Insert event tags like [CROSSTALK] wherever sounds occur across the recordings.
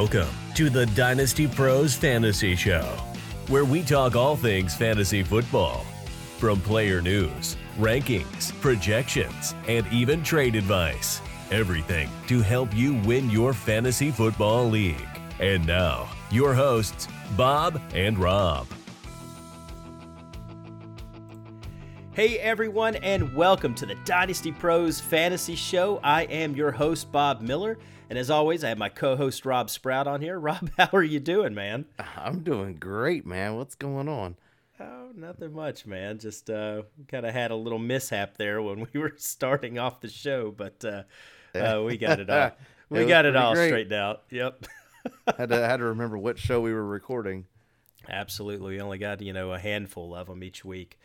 Welcome to the Dynasty Pros Fantasy Show, where we talk all things fantasy football from player news, rankings, projections, and even trade advice. Everything to help you win your fantasy football league. And now, your hosts, Bob and Rob. Hey everyone, and welcome to the Dynasty Pros Fantasy Show. I am your host, Bob Miller, and as always, I have my co-host Rob Sprout on here. [LAUGHS] Rob, how are you doing, man? I'm doing great, man. What's going on? Oh, nothing much, man. Just uh, kind of had a little mishap there when [LAUGHS] we were starting off the show, but uh, uh, we got it all. [LAUGHS] We It got it all great. straightened out. Yep. had to had to remember what show we were recording. Absolutely. We only got, you know, a handful of them each week.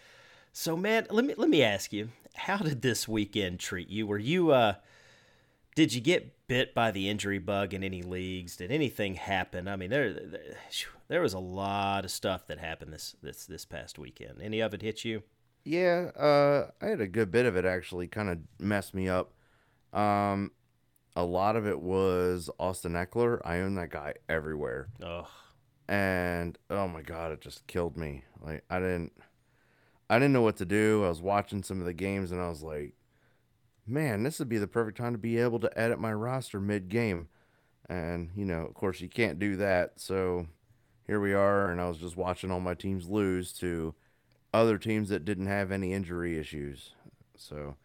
So, man, let me let me ask you, how did this weekend treat you? Were you uh did you get bit by the injury bug in any leagues? Did anything happen? I mean, there there, there was a lot of stuff that happened this this this past weekend. Any of it hit you? Yeah, uh, I had a good bit of it actually. Kind of messed me up. Um, a lot of it was Austin Ekeler. I own that guy everywhere, Oh, and oh my god, it just killed me. Like I didn't, I didn't know what to do. I was watching some of the games, and I was like, man, this would be the perfect time to be able to edit my roster mid game. And, you know, of course, you can't do that. So here we are. And I was just watching all my teams lose to other teams that didn't have any injury issues. So,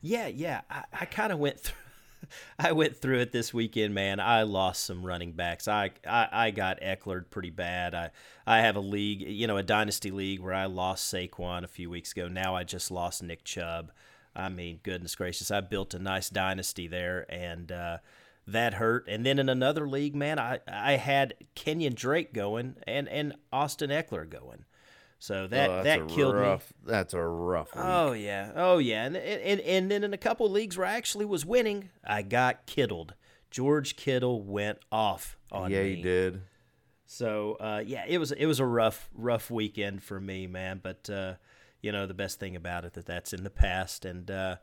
Yeah, yeah. I, I kind of went through. [LAUGHS] I went through it this weekend, man. I lost some running backs. I, I I got Ekelered pretty bad. I I have a league, you know, a dynasty league where I lost Saquon a few weeks ago. Now I just lost Nick Chubb. I mean, goodness gracious, I built a nice dynasty there, and uh, that hurt. And then in another league, man, I I had Kenyan Drake going and and Austin Ekeler going. So that oh, that killed me. That's a rough week. Oh yeah, oh yeah, and and and then in a couple of leagues where I actually was winning, I got kittled. George Kittle went off on me. yeah, he did. So uh, yeah, it was it was a rough rough weekend for me, man. But uh, you know the best thing about it that that's in the past, and uh,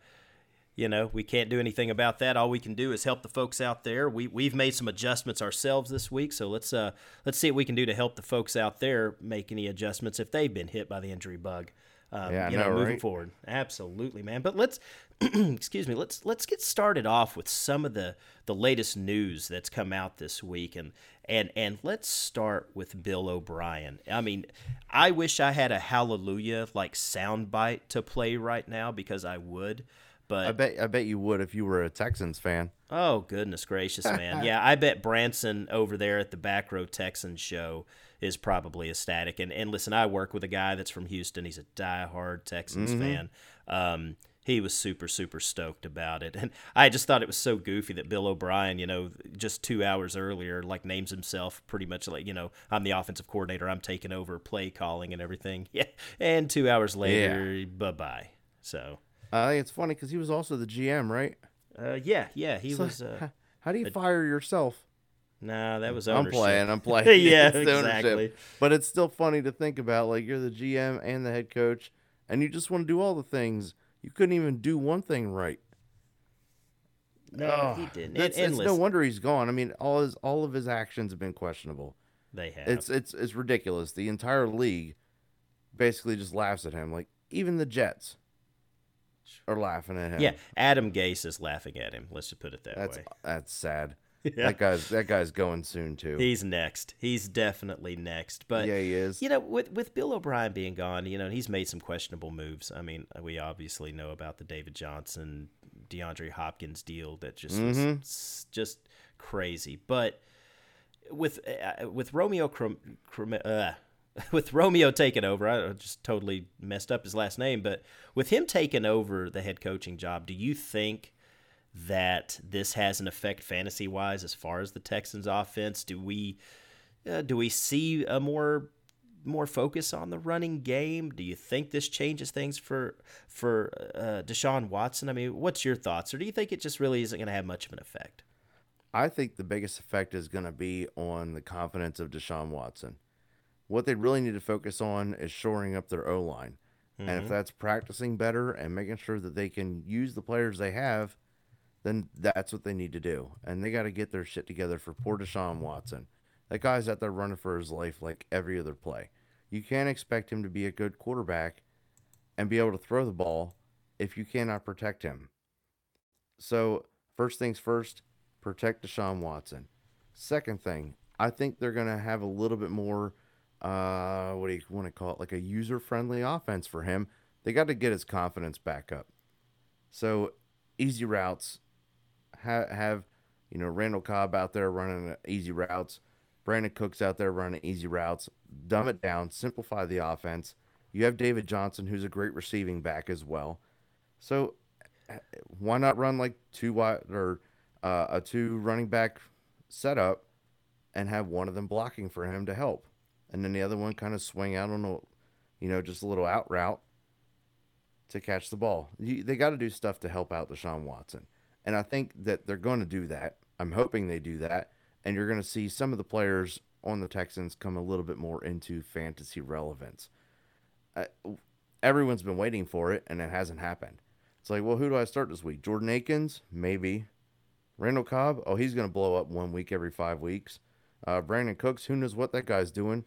you know we can't do anything about that. All we can do is help the folks out there. We we've made some adjustments ourselves this week, so let's uh let's see what we can do to help the folks out there make any adjustments if they've been hit by the injury bug. Um, Yeah, you know, know, moving right? forward. Absolutely, man. But let's [CLEARS THROAT] excuse me. Let's let's get started off with some of the the latest news that's come out this week, and and and let's start with Bill O'Brien. I mean, I wish I had a hallelujah like soundbite to play right now because I would. But I bet. I bet you would if you were a Texans fan. Oh goodness gracious, man! [LAUGHS] yeah, I bet Branson over there at the Back Row Texans show is probably ecstatic. And and listen, I work with a guy that's from Houston. He's a diehard Texans fan. Um, he was super super stoked about it, [LAUGHS] and I just thought it was so goofy that Bill O'Brien, you know, just two hours earlier, like names himself pretty much like you know I'm the offensive coordinator. I'm taking over play calling and everything. [LAUGHS] Yeah, and two hours later, bye bye. So. I think it's funny because he was also the GM, right? Uh, yeah, yeah, he So, was. Uh, how do you fire yourself? Nah, that was I'm playing. I'm [LAUGHS] playing. Yeah, [LAUGHS] the ownership. exactly. But it's still funny to think about. Like you're the GM and the head coach, and you just want to do all the things. You couldn't even do one thing right. No, he didn't. It's, it's no wonder he's gone. I mean, all his all of his actions have been questionable. they have. It's it's it's ridiculous. The entire league basically just laughs at him. Like even the Jets are laughing at him. yeah, Adam Gase is laughing at him. Let's just put it that that's way. that's sad. [LAUGHS] Yeah. That guy's that guy's going soon too. He's next. He's definitely next. But yeah, he is. you know, with with Bill O'Brien being gone, you know, he's made some questionable moves. I mean, we obviously know about the David Johnson, DeAndre Hopkins deal that just was Mhm. s- just crazy. But with uh, with Romeo uh, [LAUGHS] with Romeo taking over, I just totally messed up his last name. But with him taking over the head coaching job, do you think? That this has an effect fantasy wise as far as the Texans offense? Do we uh, do we see a more more focus on the running game? Do you think this changes things for for uh, Deshaun Watson? I mean, what's your thoughts, or do you think it just really isn't going to have much of an effect? I think the biggest effect is going to be on the confidence of Deshaun Watson. What they really need to focus on is shoring up their O line. And if that's practicing better and making sure that they can use the players they have, then that's what they need to do. And they got to get their shit together for poor Deshaun Watson. That guy's out there running for his life like every other play. You can't expect him to be a good quarterback and be able to throw the ball if you cannot protect him. So, first things first, protect Deshaun Watson. Second thing, I think they're going to have a little bit more, uh, what do you want to call it, like a user friendly offense for him. They got to get his confidence back up. So, easy routes, have, have you know, Randall Cobb out there running easy routes, Brandin Cooks out there running easy routes, dumb it down, simplify the offense. You have David Johnson, who's a great receiving back as well. So, why not run like two wide or uh, a two running back setup and have one of them blocking for him to help, and then the other one kind of swing out on a, you know, just a little out route to catch the ball. You, they got to do stuff to help out Deshaun Watson, and I think that they're going to do that. I'm hoping they do that, and you're going to see some of the players on the Texans come a little bit more into fantasy relevance. Uh, everyone's been waiting for it, and it hasn't happened. It's like, well, who do I start this week? Jordan Akins, maybe. Randall Cobb, oh, he's going to blow up one week every five weeks. Uh, Brandin Cooks, who knows what that guy's doing?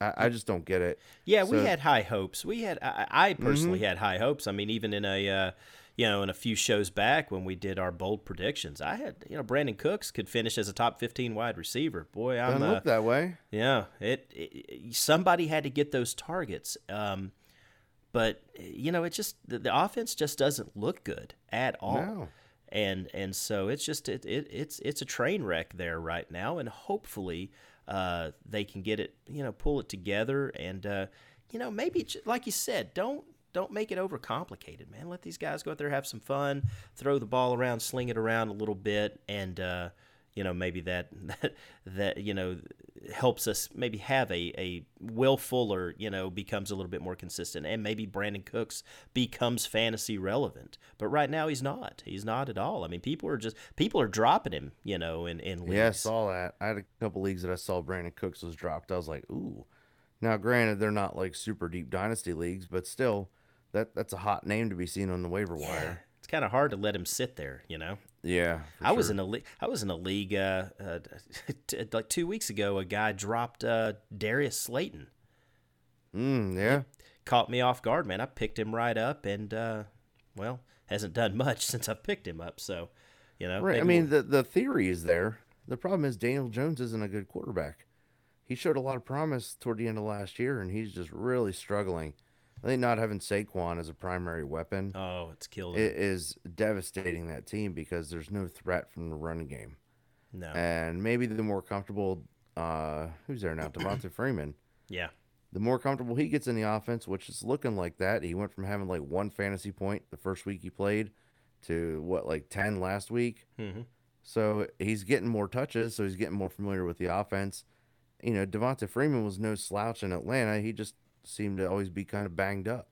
I, I just don't get it. Yeah, so, we had high hopes. We had, I, I personally mm-hmm. had high hopes. I mean, even in a, uh, you know, in a few shows back when we did our bold predictions, I had, you know, Brandin Cooks could finish as a top fifteen wide receiver. Boy, I'm Doesn't uh, look that way. Yeah, it, it, somebody had to get those targets. Um, but you know, it just the, the offense just doesn't look good at all. No and and so it's just it, it it's it's a train wreck there right now, and hopefully uh, they can get it you know pull it together and uh, you know maybe like you said don't don't make it overcomplicated, man. Let these guys go out there have some fun, throw the ball around, sling it around a little bit, and uh, you know maybe that [LAUGHS] that that you know helps us maybe have a a Will Fuller you know becomes a little bit more consistent, and maybe Brandin Cooks becomes fantasy relevant. But right now he's not. He's not at all. I mean, people are just people are dropping him. You know, in in leagues. Yeah, I saw that. I had a couple leagues that I saw Brandin Cooks was dropped. I was like, ooh. Now, granted, they're not like super deep dynasty leagues, but still, that that's a hot name to be seen on the waiver yeah. wire it's kind of hard to let him sit there, you know. Yeah, I sure. was in a league. I was in a league uh, uh, [LAUGHS] t- like two weeks ago. A guy dropped uh, Darius Slayton. Mm, yeah, caught me off guard, man. I picked him right up, and uh, well, hasn't done [LAUGHS] much since I picked him up. So, you know, right. I mean, we'll... the the theory is there. The problem is Daniel Jones isn't a good quarterback. He showed a lot of promise toward the end of last year, and he's just really struggling. I think not having Saquon as a primary weapon. Oh, it's killed. It is devastating that team because there's no threat from the running game. No. And maybe the more comfortable, uh, who's there now? Devonta [CLEARS THROAT] Freeman. Yeah. The more comfortable he gets in the offense, which is looking like that. He went from having like one fantasy point the first week he played to what, like 10 last week. Mm-hmm. So he's getting more touches. So he's getting more familiar with the offense. You know, Devonta Freeman was no slouch in Atlanta. He just seem to always be kind of banged up.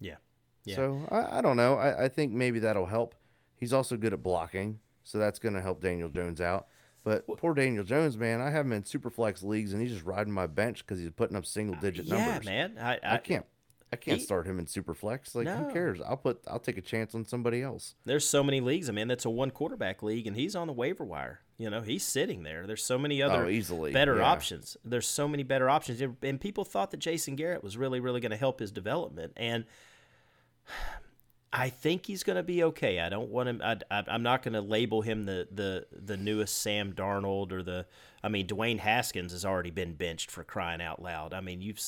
Yeah. yeah. So I, I don't know. I, I think maybe that'll help. He's also good at blocking, so that's going to help Daniel Jones out. But poor Daniel Jones, man, I have him in super flex leagues, and he's just riding my bench because he's putting up single digit yeah, numbers. Yeah, man, I, I, I can't I can't start him in Superflex. Like, no. who cares? I'll put. I'll take a chance on somebody else. There's so many leagues. I mean, that's a one quarterback league, and he's on the waiver wire. You know, he's sitting there. There's so many other oh, easily better yeah. options. There's so many better options, and people thought that Jason Garrett was really, really going to help his development, and I think he's going to be okay. I don't want him. I, am not going to label him the, the the newest Sam Darnold or the. I mean, Dwayne Haskins has already been benched for crying out loud. I mean, you've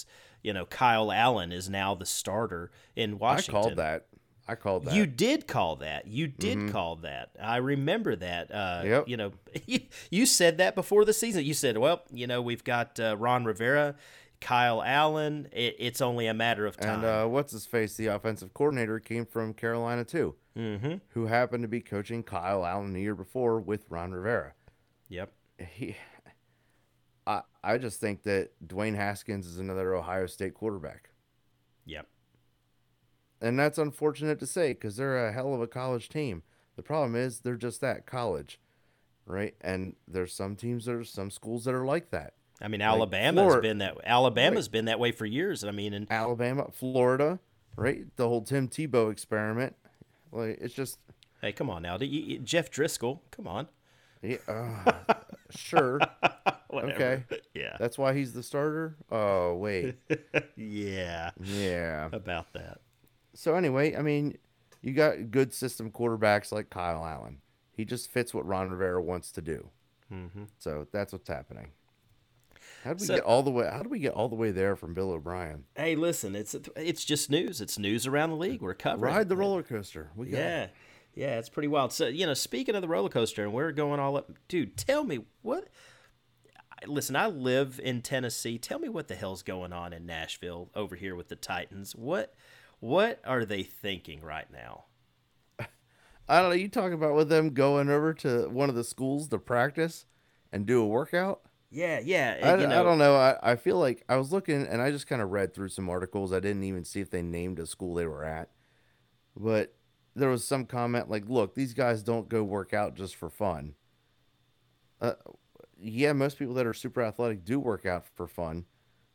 you know, Kyle Allen is now the starter in Washington. I called that. I called that. You did call that. You did mm-hmm. call that. I remember that. Uh, yep. You know, [LAUGHS] you, you, said that before the season. You said, well, you know, we've got uh, Ron Rivera, Kyle Allen. It, it's only a matter of time. And uh, what's his face? The offensive coordinator came from Carolina, too, mm-hmm. who happened to be coaching Kyle Allen the year before with Ron Rivera. Yep. He I I just think that Dwayne Haskins is another Ohio State quarterback. Yep. And that's unfortunate to say because they're a hell of a college team. The problem is they're just that college, right? And there's some teams that are some schools that are like that. I mean, Alabama's like been that. Alabama's right. been that way for years. I mean, in Alabama, Florida, right? The whole Tim Tebow experiment, like it's just Hey, come on now. Jeff Driskel, come on. Yeah, uh, sure. [LAUGHS] Whatever. Okay. [LAUGHS] Yeah. That's why he's the starter. Oh wait. [LAUGHS] yeah. Yeah. About that. So anyway, I mean, you got good system quarterbacks like Kyle Allen. He just fits what Ron Rivera wants to do. Mm-hmm. So that's what's happening. How do we So- get all the way? How do we get all the way there from Bill O'Brien? Hey, listen, it's it's just news. It's news around the league. We're covering. Ride the roller coaster. We got it. Yeah. Yeah, it's pretty wild. So, you know, speaking of the roller coaster and we're going all up, dude, tell me what. Listen, I live in Tennessee. Tell me what the hell's going on in Nashville over here with the Titans. What what are they thinking right now? I don't know. You talking about with them going over to one of the schools to practice and do a workout? Yeah, yeah. I, you I don't know. I, I feel like I was looking and I just kind of read through some articles. I didn't even see if they named a school they were at. But there was some comment like, look, these guys don't go work out just for fun. Uh, yeah, most people that are super athletic do work out for fun,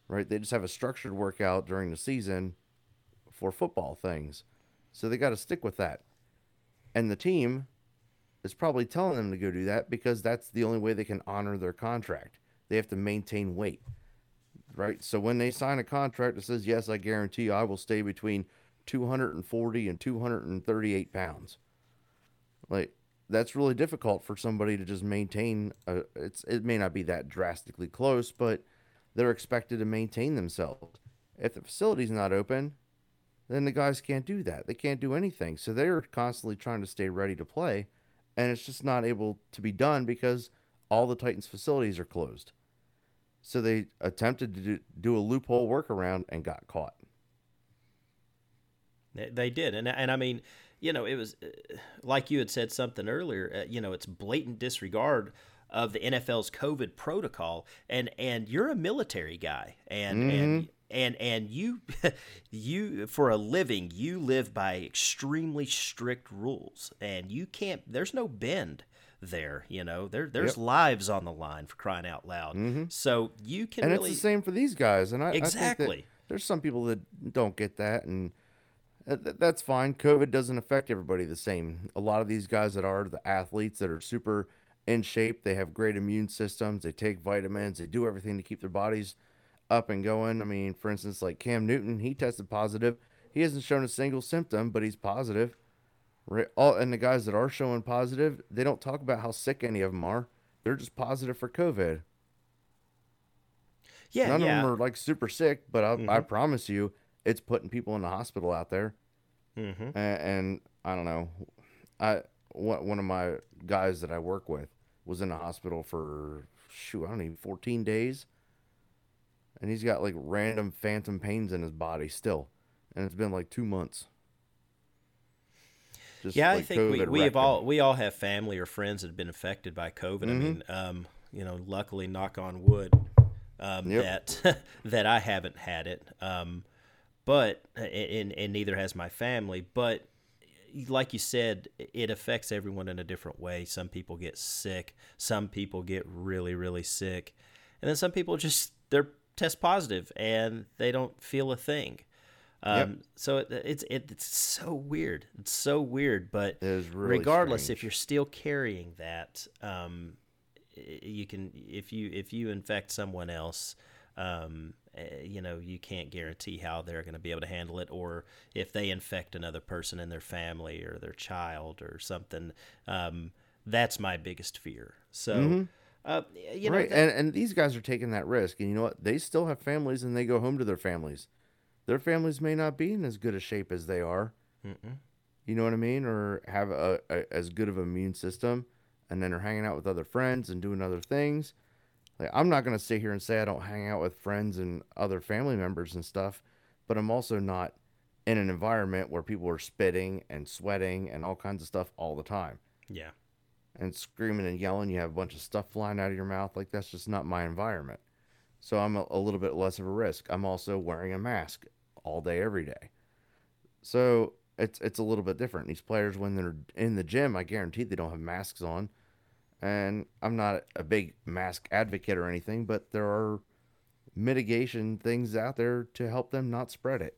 right? They just have a structured workout during the season for football things. So they got to stick with that. And the team is probably telling them to go do that because that's the only way they can honor their contract. They have to maintain weight, right? So when they sign a contract that says, yes, I guarantee you I will stay between 240 and 238 pounds, like that's really difficult for somebody to just maintain. A, it's it may not be that drastically close, but they're expected to maintain themselves. If the facility's not open, then the guys can't do that. They can't do anything. So they're constantly trying to stay ready to play, and it's just not able to be done because all the Titans facilities are closed. So they attempted to do, do a loophole workaround and got caught. They- They did, and and I mean, you know, it was uh, like you had said something earlier. Uh, you know, it's blatant disregard of the NFL's COVID protocol, and and you're a military guy, and and and and you [LAUGHS] you for a living you live by extremely strict rules, and you can't. There's no bend there. You know, there there's Yep. lives on the line for crying out loud. So you can and really it's the same for these guys. And I, I think Exactly. that there's some people that don't get that, and Uh, that's fine. COVID doesn't affect everybody the same. A lot of these guys that are the athletes that are super in shape, they have great immune systems. They take vitamins. They do everything to keep their bodies up and going. I mean, for instance, like Cam Newton, he tested positive. He hasn't shown a single symptom, but he's positive. Right? All and the guys that are showing positive, they don't talk about how sick any of them are. They're just positive for COVID. yeah None yeah of them are like super sick, but I, I mm-hmm. promise you, it's putting people in the hospital out there. Mhm. And, and I don't know, I one of my guys that I work with was in the hospital for shoot, I don't even 14 days, and he's got like random phantom pains in his body still, and it's been like two months. Just Yeah, I think we, COVID we have all we all have family or friends that have been affected by COVID. I Mm-hmm. mean, um, you know, luckily, knock on wood, um, Yep. that [LAUGHS] that I haven't had it. Um, but and, and neither has my family. But like you said, it affects everyone in a different way. Some people get sick. Some people get really, really sick, and then some people just they're test positive and they don't feel a thing. Um, So it, it's it, it's so weird. It's so weird. But really regardless, strange. if you're still carrying that, um, you can if you if you infect someone else. Um, eh, you know, you can't guarantee how they're going to be able to handle it, or if they infect another person in their family or their child or something. Um, that's my biggest fear. So, uh, you know, right, that- and and these guys are taking that risk, and you know what? They still have families, and they go home to their families. Their families may not be in as good a shape as they are. You know what I mean, or have a, a as good of an immune system, and then are hanging out with other friends and doing other things. Like I'm not gonna sit here and say I don't hang out with friends and other family members and stuff, but I'm also not in an environment where people are spitting and sweating and all kinds of stuff all the time yeah, and screaming and yelling. You have a bunch of stuff flying out of your mouth. Like that's just not my environment. So I'm a, a little bit less of a risk. I'm also wearing a mask all day, every day. So it's it's a little bit different. These players, when they're in the gym, I guarantee they don't have masks on. And I'm not a big mask advocate or anything, but there are mitigation things out there to help them not spread it.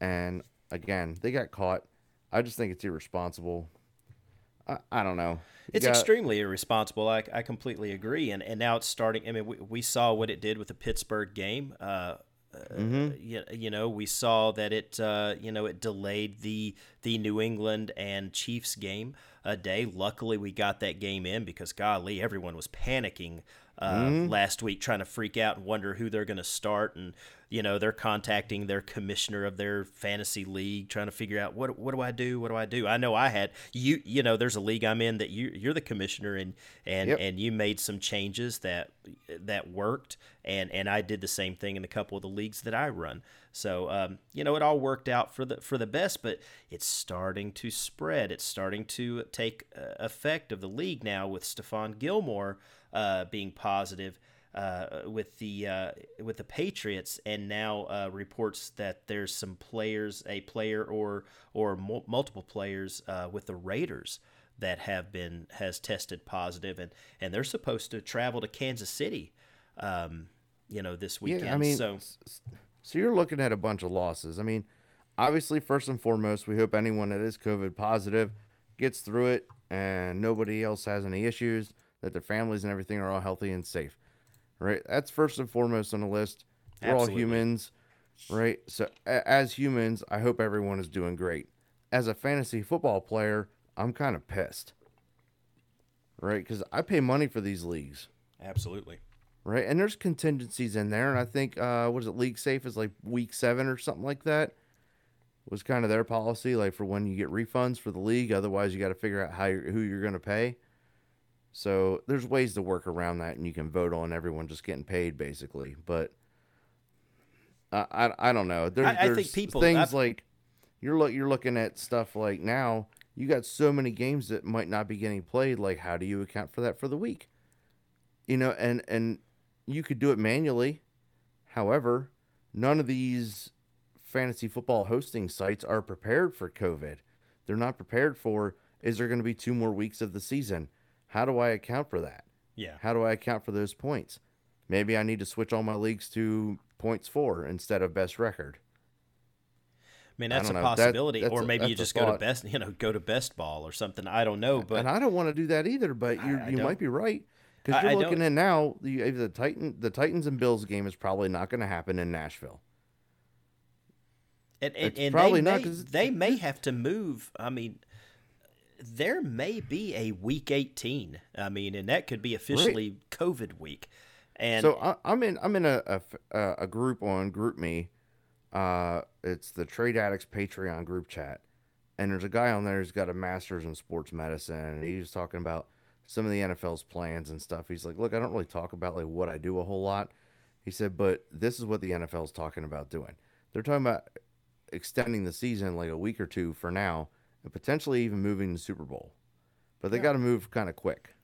And again, they got caught. I just think it's irresponsible. I, I don't know. You It's got- extremely irresponsible. I, I completely agree. And and now it's starting. I mean, we, we saw what it did with the Pittsburgh game. Uh, uh, you, you know, we saw that it uh, you know it delayed the the New England and Chiefs game a day. Luckily, we got that game in because golly, everyone was panicking uh, last week, trying to freak out and wonder who they're going to start. And you know, they're contacting their commissioner of their fantasy league, trying to figure out what what do I do? What do I do? I know I had you. You know, there's a league I'm in that you you're the commissioner and and Yep. and you made some changes that that worked, and and I did the same thing in a couple of the leagues that I run. So um, you know, it all worked out for the for the best, but it's starting to spread. It's starting to take uh, effect of the league now with Stephon Gilmore uh, being positive uh, with the uh, with the Patriots, and now uh, reports that there's some players, a player or or mul- multiple players uh, with the Raiders that have been has tested positive, and and they're supposed to travel to Kansas City, um, you know, this weekend. Yeah, I mean, so so you're looking at a bunch of losses. I mean, obviously, first and foremost, we hope anyone that is COVID positive gets through it and nobody else has any issues, that their families and everything are all healthy and safe. Right? That's first and foremost on the list. We're Absolutely. all humans, right? So, a- as humans, I hope everyone is doing great. As a fantasy football player, I'm kind of pissed, right? Because I pay money for these leagues absolutely. right? And there's contingencies in there, and I think uh, what is it? LeagueSafe is like week seven or something like that. Was kind of their policy, like for when you get refunds for the league. Otherwise, you got to figure out how you're, who you're going to pay. So there's ways to work around that, and you can vote on everyone just getting paid, basically. But I I, I don't know. There's, I- I think people- things I've- like you're look you're looking at stuff like now you got so many games that might not be getting played. Like how do you account for that for the week? You know, and and you could do it manually. However, none of these fantasy football hosting sites are prepared for COVID. They're not prepared for is there going to be two more weeks of the season? How do I account for that? Yeah. How do I account for those points? Maybe I need to switch all my leagues to points for instead of best record. I mean, that's a don't. That- possibility, that's or a- maybe you just go to best, you know, go to best ball or something. I don't know, but and I don't want to do that either, but you I you might be right because you're I looking at now the the Titan the Titans and Bills game is probably not going to happen in Nashville. And, and, It's and probably they not, may, 'cause it's- they may have to move. I mean, there may be a week 18. I mean, and that could be officially COVID week. And so I, I'm in I'm in a, a- a group on GroupMe. Uh, it's the Trade Addicts Patreon group chat, and there's a guy on there who's got a master's in sports medicine, and he was talking about some of the NFL's plans and stuff. He's like, "Look, I don't really talk about like what I do a whole lot." He said, "But this is what the NFL's talking about doing. They're talking about extending the season like a week or two for now, and potentially even moving the Super Bowl. But they got to move kind of quick.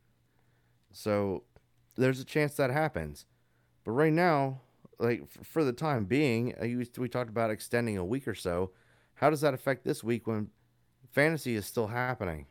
So there's a chance that happens. But right now, like for the time being, uh, we talked about extending a week or so. How does that affect this week when fantasy is still happening?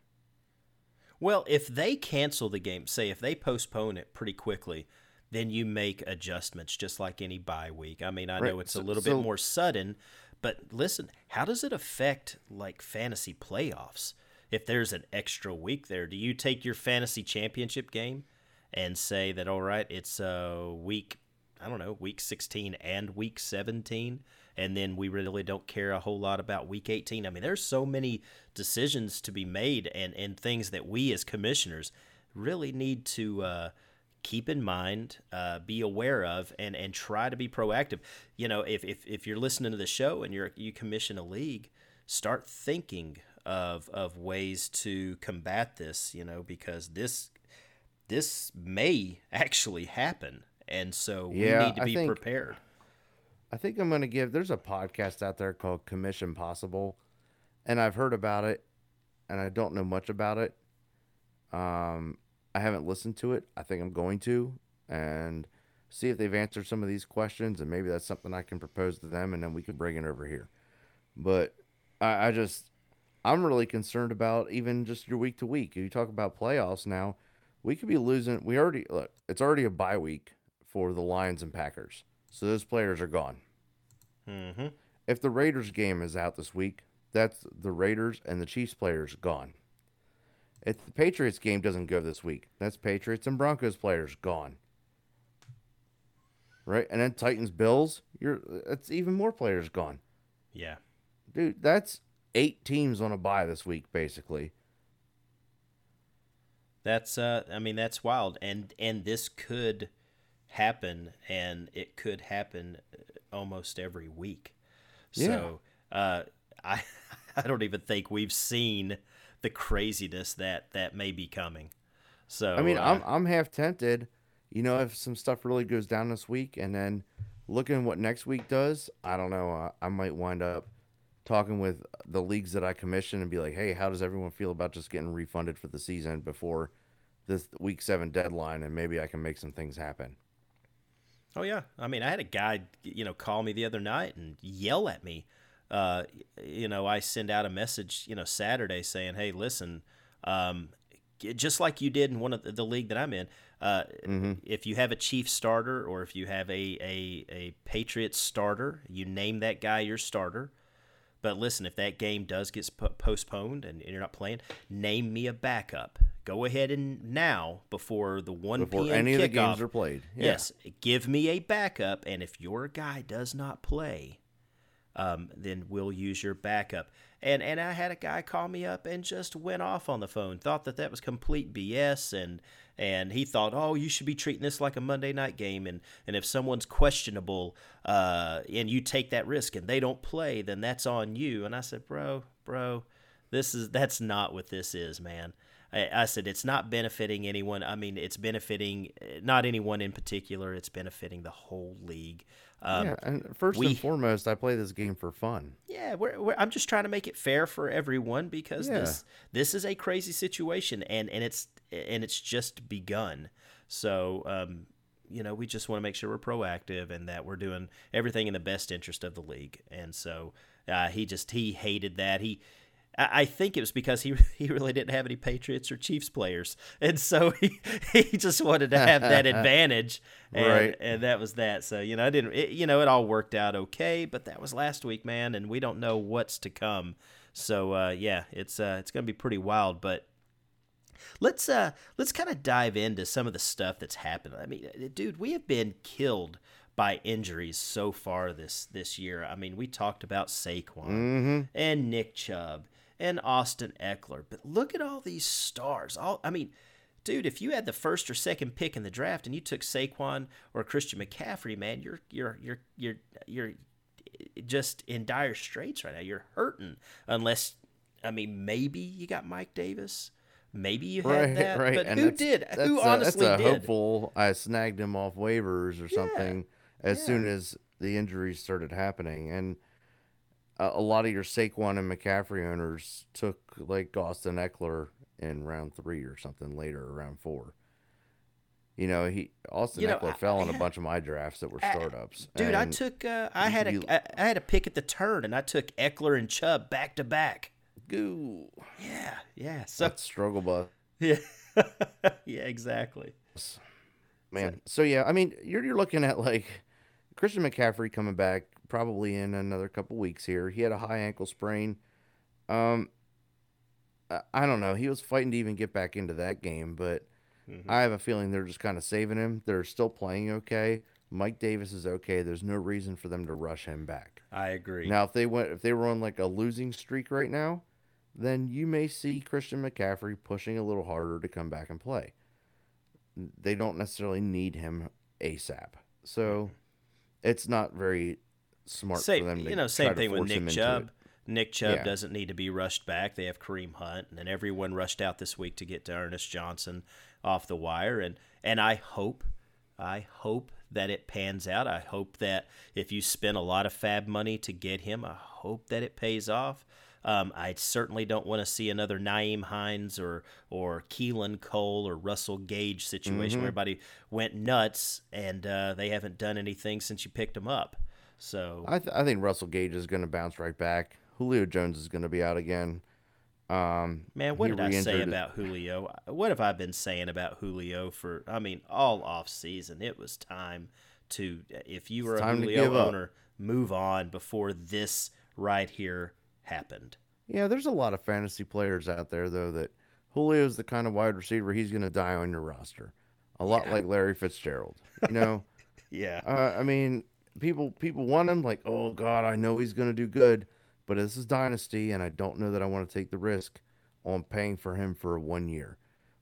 Well, if they cancel the game, say if they postpone it pretty quickly, then you make adjustments just like any bye week. I mean, I know it's a little so- bit more sudden, but listen, how does it affect like fantasy playoffs? If there's an extra week there, do you take your fantasy championship game and say that all right, it's uh week I don't know, week 16 and week 17 and then we really don't care a whole lot about week 18. I mean, there's so many decisions to be made and and things that we as commissioners really need to uh keep in mind, uh, be aware of, and and try to be proactive. You know, if, if if you're listening to the show and you're you commission a league, start thinking of of ways to combat this. You know, because this this may [LAUGHS] actually happen, and so Yeah, we need to I be think- prepared. I think I'm going to give. There's a podcast out there called Commission Possible, and I've heard about it, and I don't know much about it. Um, I haven't listened to it. I think I'm going to, and see if they've answered some of these questions, and maybe that's something I can propose to them, and then we can bring it over here. But I, I just, I'm really concerned about even just your week to week. You talk about playoffs now. We could be losing. We already look. It's already a bye week for the Lions and Packers, so those players are gone. hmm If the Raiders game is out this week, that's the Raiders and the Chiefs players gone. If the Patriots game doesn't go this week, that's Patriots and Broncos players gone. Right? And then Titans Bills, you're that's even more players gone. Yeah. Dude, that's eight teams on a bye this week, basically. That's uh I mean that's wild and and this could happen and it could happen uh, almost every week. Yeah. So, uh [LAUGHS] I I don't even think we've seen the craziness that that may be coming. So I mean, uh, I'm I'm half tempted, you know, if some stuff really goes down this week, and then looking what next week does, I don't know. Uh, I might wind up talking with the leagues that I commission and be like, hey, how does everyone feel about just getting refunded for the season before this week seven deadline, and maybe I can make some things happen. Oh yeah, I mean, I had a guy, you know, call me the other night and yell at me. Uh, you know, I send out a message, you know, Saturday saying, "Hey, listen, um, just like you did in one of the, the league that I'm in, uh, Mm-hmm. if you have a Chief starter or if you have a a a Patriots starter, you name that guy your starter. But listen, if that game does get postponed and, you're not playing, name me a backup. Go ahead and now before the one Before p.m. any of the games are played. Yeah. Yes, give me a backup, and if your guy does not play, um, then we'll use your backup. And and I had a guy call me up and just went off on the phone, thought that that was complete BS, and and he thought, oh, you should be treating this like a Monday night game, and and if someone's questionable, uh, and you take that risk and they don't play, then that's on you. And I said, bro, bro, this is that's not what this is, man. I, said it's not benefiting anyone. I mean, it's benefiting uh, not anyone in particular. It's benefiting the whole league. Um, yeah, and first we- and foremost, I play this game for fun. yeah, we're, we're, I'm just trying to make it fair for everyone because Yeah. this this is a crazy situation and and it's and it's just begun. So um, you know, we just want to make sure we're proactive and that we're doing everything in the best interest of the league. And so uh, he just he hated that he. I think it was because he [LAUGHS] he really didn't have any Patriots or Chiefs players, and so [LAUGHS] he, he just wanted to have that [LAUGHS] advantage, and, Right. and that was that. So you know, I didn't, it, you know, it all worked out okay, but that was last week, man, and we don't know what's to come. So uh, yeah, it's uh, it's gonna be pretty wild, but let's uh let's kind of dive into some of the stuff that's happened. I mean, uh, dude, we have been killed by injuries so far this this year. I mean, we talked about Saquon Mm-hmm. and Nick Chubb and Austin Ekeler, but look at all these stars. All I mean, dude, if you had the first or second pick in the draft and you took Saquon or Christian McCaffrey, man, you're you're you're you're you're just in dire straits right now. You're hurting unless I mean maybe you got Mike Davis. Maybe you had Right, that, right. but and who did? Who a, honestly that's a did? hopeful. I snagged him off waivers or something as yeah. soon as the injuries started happening, and a, a lot of your Saquon and McCaffrey owners took like Austin Ekeler in round three or something later, round four. You know, he Austin You know, Ekeler I- fell in a [LAUGHS] bunch of my drafts that were I- startups. Dude, I took uh, I had be- a I, I had a pick at the turn, and I took Ekeler and Chubb back to back. goo. Yeah, yeah. So That's struggle bus. [LAUGHS] yeah, [LAUGHS] yeah, exactly. man. So yeah, I mean, you're you're looking at like Christian McCaffrey coming back probably in another couple weeks here. He had a high ankle sprain. Um, I, don't know. He was fighting to even get back into that game, but Mm-hmm. I have a feeling they're just kind of saving him. They're still playing okay. Mike Davis is okay. There's no reason for them to rush him back. I agree. Now, if they went, if they were on like a losing streak right now, then you may see Christian McCaffrey pushing a little harder to come back and play. They don't necessarily need him ASAP, so it's not very smart same, for them to you know, same thing with Nick Chubb. Nick Chubb Yeah. doesn't need to be rushed back. They have Kareem Hunt, and then everyone rushed out this week to get to Ernest Johnson off the wire. And and I hope, I hope that it pans out. I hope that if you spend a lot of fab money to get him, I hope that it pays off. Um, I certainly don't want to see another Nyheim Hines or or Keelan Cole or Russell Gage situation Mm-hmm. where everybody went nuts and uh, they haven't done anything since you picked them up. So I, th- I think Russell Gage is going to bounce right back. Julio Jones is going to be out again. Um, Man, what did I say about Julio? What have I been saying about Julio for? I mean, all off season, it was time to. If you were a Julio give up. owner, move on before this right here happened. Yeah, there's a lot of fantasy players out there though that Julio's the kind of wide receiver he's going to die on your roster, a lot like Larry Fitzgerald. You know, [LAUGHS] Yeah. uh, I mean, people people want him like, oh God, I know he's going to do good, but this is dynasty, and I don't know that I want to take the risk on paying for him for one year.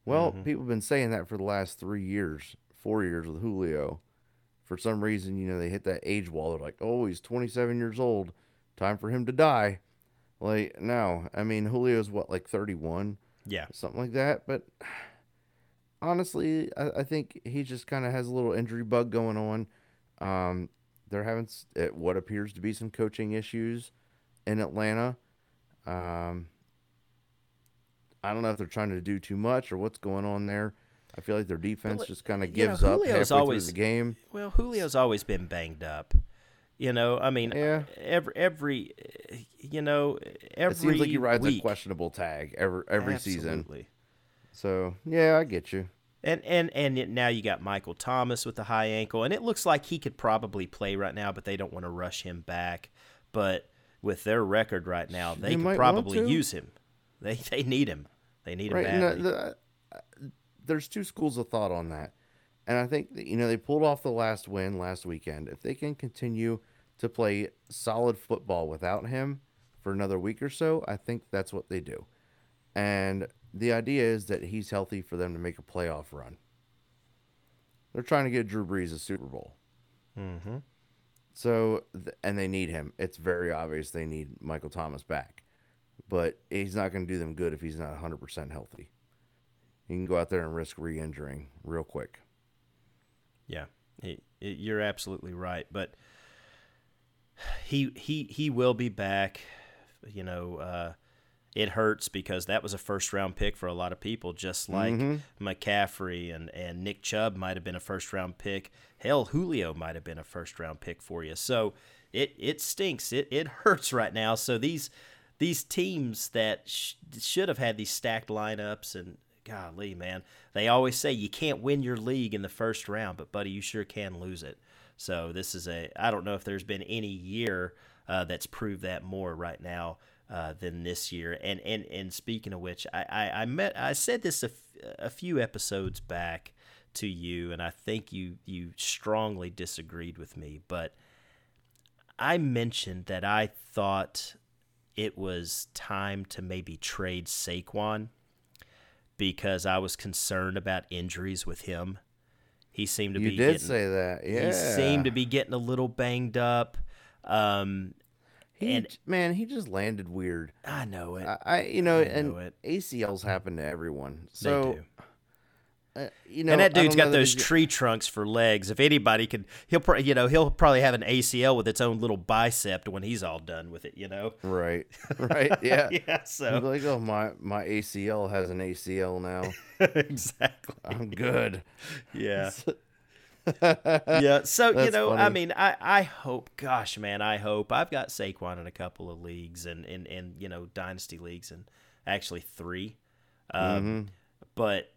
Well, people have been saying that for the last three years, four years with Julio. For some reason, you know, they hit that age wall. They're like, oh, he's 27 years old. Time for him to die. Like, no. I mean, Julio's what, like 31? Yeah. Something like that. But honestly, I, I think he just kind of has a little injury bug going on. Um, they're having uh, what appears to be some coaching issues in Atlanta. Um, I don't know if they're trying to do too much or what's going on there. I feel like their defense Well, just kind of you know, gives up halfway always- through the game. Well, Julio's always been banged up. You know, I mean, Yeah. every every you know, every It seems like he rides week. a questionable tag every every season. So yeah, I get you. And and and now you got Michael Thomas with the high ankle, and it looks like he could probably play right now, but they don't want to rush him back. But with their record right now, they, They could probably use him. They they need him. They need him Right. And badly. the, the, uh, there's two schools of thought on that. And I think, that, you know, they pulled off the last win last weekend. If they can continue to play solid football without him for another week or so, I think that's what they do. And the idea is that he's healthy for them to make a playoff run. They're trying to get Drew Brees a Super Bowl. mm-hmm. So, and they need him. It's very obvious they need Michael Thomas back. But he's not going to do them good if he's not 100% healthy. He can go out there and risk re injuring real quick. Yeah, you're absolutely right. But he he he will be back. You know, uh, it hurts because that was a first round pick for a lot of people, just like McCaffrey and and Nick Chubb might have been a first round pick. Hell, Julio might have been a first round pick for you. So it it stinks. It it [LAUGHS] hurts right now. So these these teams that sh- should have had these stacked lineups and golly man they always say you can't win your league in the first round but buddy you sure can lose it so this is a i don't know if there's been any year uh, that's proved that more right now uh, than this year and and and speaking of which i i, I met i said this a, f- a few episodes back to you and i think you you strongly disagreed with me but i mentioned that i thought it was time to maybe trade Saquon because I was concerned about injuries with him. He seemed to You be did getting, say that. Yeah. he seemed to be getting a little banged up. Um, He, and- man, he just landed weird. I know it. I, I you know, I and it. ACLs happen to everyone. they So, do. uh, you know, and that dude's got those tree trunks for legs. If anybody could, he'll pro- you know he'll probably have an ACL with its own little bicep when he's all done with it. You know. Right. [LAUGHS] Right. Yeah. [LAUGHS] yeah. So like, oh, my, my ACL has an ACL now. [LAUGHS] exactly. I'm good. Yeah. Yeah. [LAUGHS] So, you That's know, I mean, I, I hope, gosh, man, I hope I've got Saquon in a couple of leagues and, and, and you know, dynasty leagues and actually three. Um, Mhm. But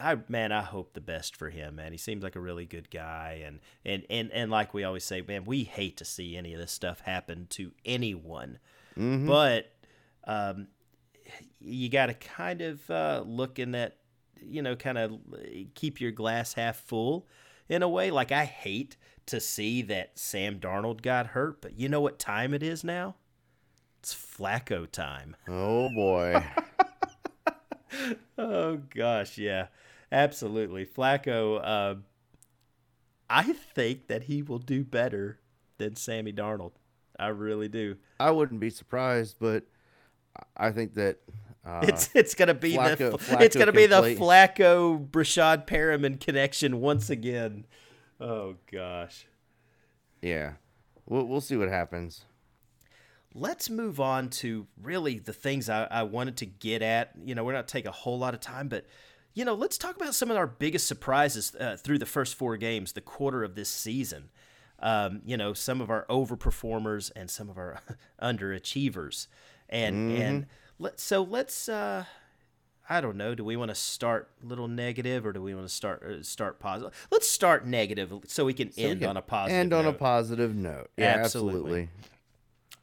I, man, I hope the best for him, man. He seems like a really good guy. And, and, and, and like we always say, man, we hate to see any of this stuff happen to anyone. Mhm. But um, you got to kind of uh, look in that, you know, kind of keep your glass half full in a way. Like, I hate to see that Sam Darnold got hurt, but you know what time it is now? It's Flacco time. [LAUGHS] Oh, boy. [LAUGHS] Oh, gosh, yeah, absolutely. Flacco, uh, I think that he will do better than Sammy Darnold. I really do. I wouldn't be surprised, but I think that uh, It's it's gonna be Flacco- the it's Flacco gonna be the Flacco Breshad Perriman connection once again. Oh gosh. yeah, we'll we'll see what happens. Let's move on to really the things I, I wanted to get at. You know, we're not taking a whole lot of time, but you know, let's talk about some of our biggest surprises uh, through the first four games, the quarter of this season. Um, you know, some of our overperformers and some of our [LAUGHS] underachievers, and and let so let's. Uh, I don't know. Do we want to start a little negative or do we want to start uh, start positive? Let's start negative so we can So we end can on a positive. End on a note. positive note. Yeah, Absolutely. absolutely.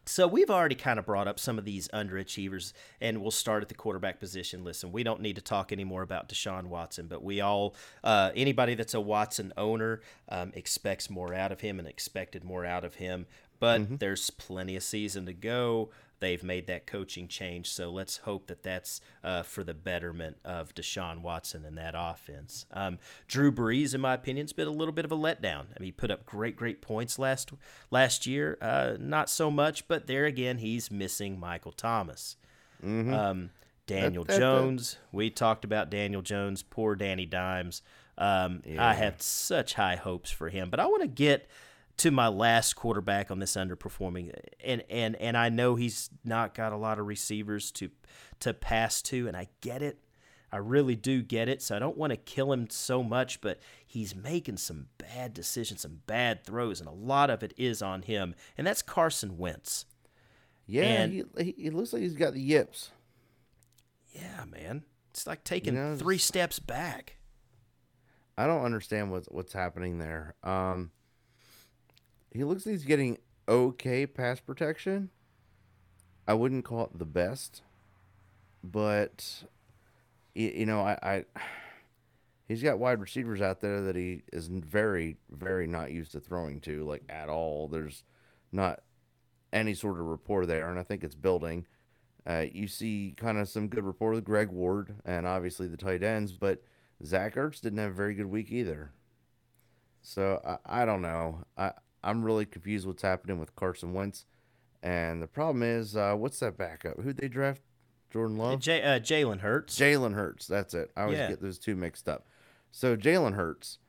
So we've already kind of brought up some of these underachievers, and we'll start at the quarterback position. Listen, we don't need to talk anymore about Deshaun Watson, but we all, uh, anybody that's a Watson owner, um, expects more out of him and expected more out of him. But mm-hmm. there's plenty of season to go they've made that coaching change. So let's hope that that's uh, for the betterment of Deshaun Watson and that offense. Um, Drew Brees, in my opinion, has been a little bit of a letdown. I mean, he put up great, great points last last year. Uh, not so much, but there again, he's missing Michael Thomas. Mm-hmm. Um, Daniel that, that, Jones. That. We talked about Daniel Jones. Poor Danny Dimes. Um, yeah. I have such high hopes for him, but I want to get to my last quarterback on this underperforming and and and I know he's not got a lot of receivers to to pass to and I get it. I really do get it. So I don't want to kill him so much, but he's making some bad decisions, some bad throws and a lot of it is on him. And that's Carson Wentz. Yeah, and, he, he looks like he's got the yips. Yeah, man. It's like taking you know, 3 steps back. I don't understand what's what's happening there. Um he looks like he's getting okay pass protection. I wouldn't call it the best, but you know, I, I he's got wide receivers out there that he is very, very not used to throwing to, like at all. There's not any sort of rapport there, and I think it's building. Uh, you see kind of some good rapport with Greg Ward and obviously the tight ends, but Zach Ertz didn't have a very good week either. So I, I don't know. I I'm really confused what's happening with Carson Wentz. And the problem is, uh, what's that backup? Who'd they draft? Jordan Love? J- uh, Jalen Hurts. Jalen Hurts. That's it. I always yeah. get those two mixed up. So Jalen Hurts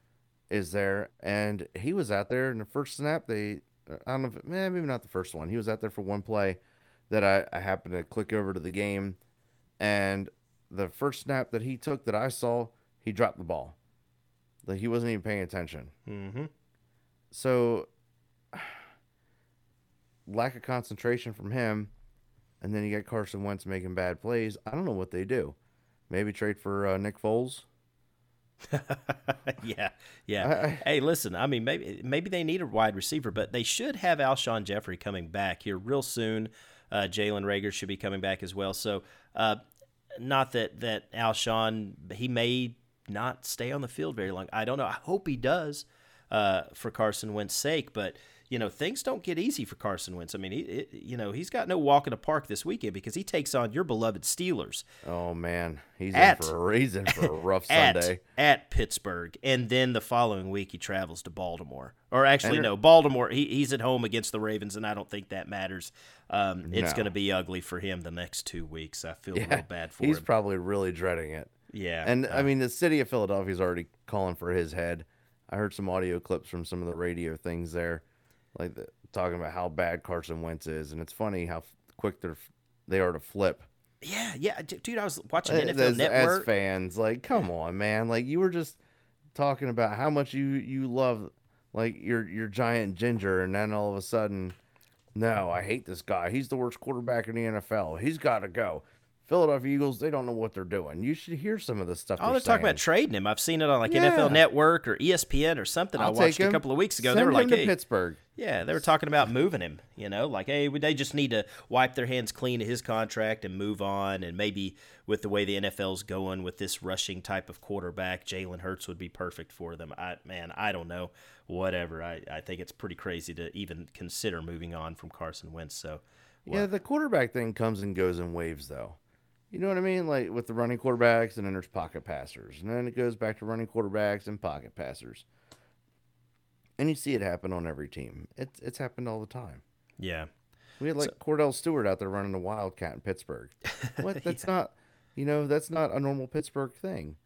is there, and he was out there in the first snap. They, I don't know, if, eh, maybe not the first one. He was out there for one play that I, I happened to click over to the game, and the first snap that he took that I saw, he dropped the ball. Like he wasn't even paying attention. Mm-hmm. So lack of concentration from him, and then you get Carson Wentz making bad plays. I don't know what they do. Maybe trade for uh, Nick Foles. [LAUGHS] yeah, yeah. I, I, hey, listen. I mean, maybe maybe they need a wide receiver, but they should have Alshon Jeffery coming back here real soon. Uh, Jalen Reagor should be coming back as well. So, uh, not that that Alshon he may not stay on the field very long. I don't know. I hope he does uh, for Carson Wentz's sake, but you know, things don't get easy for Carson Wentz. I mean, he, it, you know, he's got no walk in the park this weekend because he takes on your beloved Steelers. Oh man, he's at, in for a reason for a rough Sunday at Pittsburgh, and then the following week he travels to Baltimore. Or actually, no, Baltimore. He, he's at home against the Ravens, and I don't think that matters. Um, it's no. going to be ugly for him the next two weeks. I feel yeah, real bad for he's him. He's probably really dreading it. Yeah, and uh, I mean, the city of Philadelphia is already calling for his head. I heard some audio clips from some of the radio things there, like the, talking about how bad Carson Wentz is, and it's funny how quick they're they are to flip. Yeah, yeah, dude. I was watching uh, NFL as, Network. As fans, like, come on, man. Like, you were just talking about how much you you love, like your your giant ginger, and then all of a sudden, no, I hate this guy. He's the worst quarterback in the NFL. He's got to go. Philadelphia Eagles, they don't know what they're doing. You should hear some of the stuff. Oh, they're, talking about trading him. I've seen it on like yeah. NFL Network or ESPN or something. I'll i watched a couple of weeks ago. Send they were like, hey, Pittsburgh. Yeah, they were talking about moving him. You know, like, hey, they just need to wipe their hands clean of his contract and move on. And maybe with the way the NFL's going with this rushing type of quarterback, Jalen Hurts would be perfect for them. I man, I don't know. Whatever. I, I think it's pretty crazy to even consider moving on from Carson Wentz. So. Yeah, the quarterback thing comes and goes in waves, though. You know what I mean? Like with the running quarterbacks, and then there's pocket passers, and then it goes back to running quarterbacks and pocket passers. And you see it happen on every team. It's it's happened all the time. Yeah. We had like so, Kordell Stewart out there running a Wildcat in Pittsburgh. [LAUGHS] What? That's yeah. not, you know, that's not a normal Pittsburgh thing.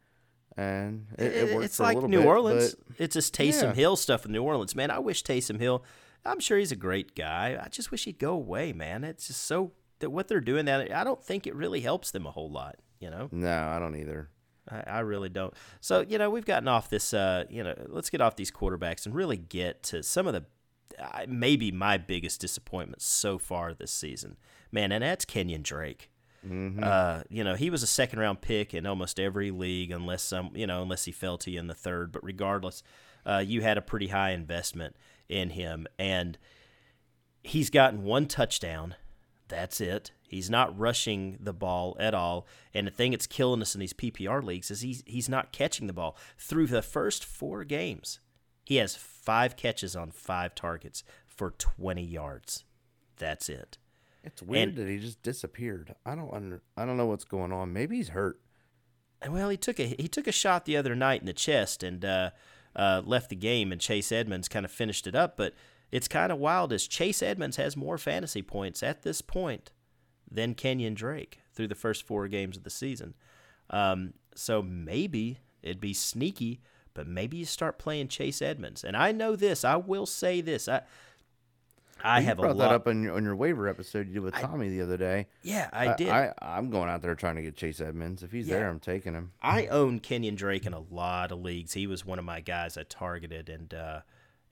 And it, it, it it's like New bit, Orleans. It's just Taysom yeah. Hill stuff in New Orleans, man. I wish Taysom Hill. I'm sure he's a great guy. I just wish he'd go away, man. It's just so that what they're doing that I don't think it really helps them a whole lot. You know? No, I don't either. I, I really don't. So you know, we've gotten off this. Uh, you know, let's get off these quarterbacks and really get to some of the uh, maybe my biggest disappointment so far this season, man, and that's Kenyan Drake. Mm-hmm. Uh, you know, he was a second round pick in almost every league, unless some, you know, unless he fell to you in the third. But regardless, uh, you had a pretty high investment in him, and he's gotten one touchdown. That's it. He's not rushing the ball at all. And the thing that's killing us in these PPR leagues is he's he's not catching the ball. Through the first four games, he has five catches on five targets for 20 yards. That's it. It's weird And- that he just disappeared. I don't under, I don't know what's going on. Maybe he's hurt. Well, he took a he took a shot the other night in the chest and uh, uh, left the game, and Chase Edmonds kind of finished it up. But it's kind of wild as Chase Edmonds has more fantasy points at this point than Kenyan Drake through the first four games of the season. Um, so maybe it'd be sneaky, but maybe you start playing Chase Edmonds. And I know this. I will say this. I I you have a brought lot. that up on your, on your waiver episode you did with Tommy the other day. yeah, I did. I, I'm going out there trying to get Chase Edmonds. If he's Yeah. there, I'm taking him. I own Kenyan Drake in a lot of leagues. He was one of my guys I targeted, and uh,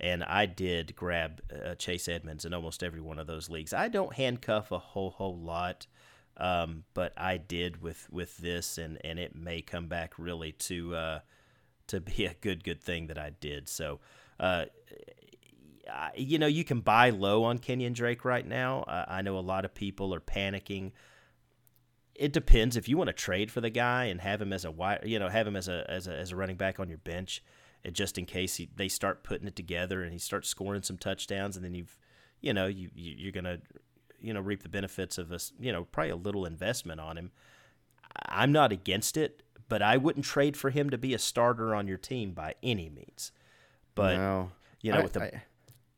and I did grab uh, Chase Edmonds in almost every one of those leagues. I don't handcuff a whole whole lot, um, but I did with with this, and and it may come back really to uh, to be a good good thing that I did. So. Uh, you know, you can buy low on Kenyan Drake right now. I know a lot of people are panicking it depends if you want to trade for the guy and have him as a wide, you know, have him as a as a, as a running back on your bench, just in case he, they start putting it together and he starts scoring some touchdowns, and then you've, you know, you you- you're gonna, you know, reap the benefits of a, you know, probably a little investment on him. I'm not against it, but I wouldn't trade for him to be a starter on your team by any means. But no, you know, I- with the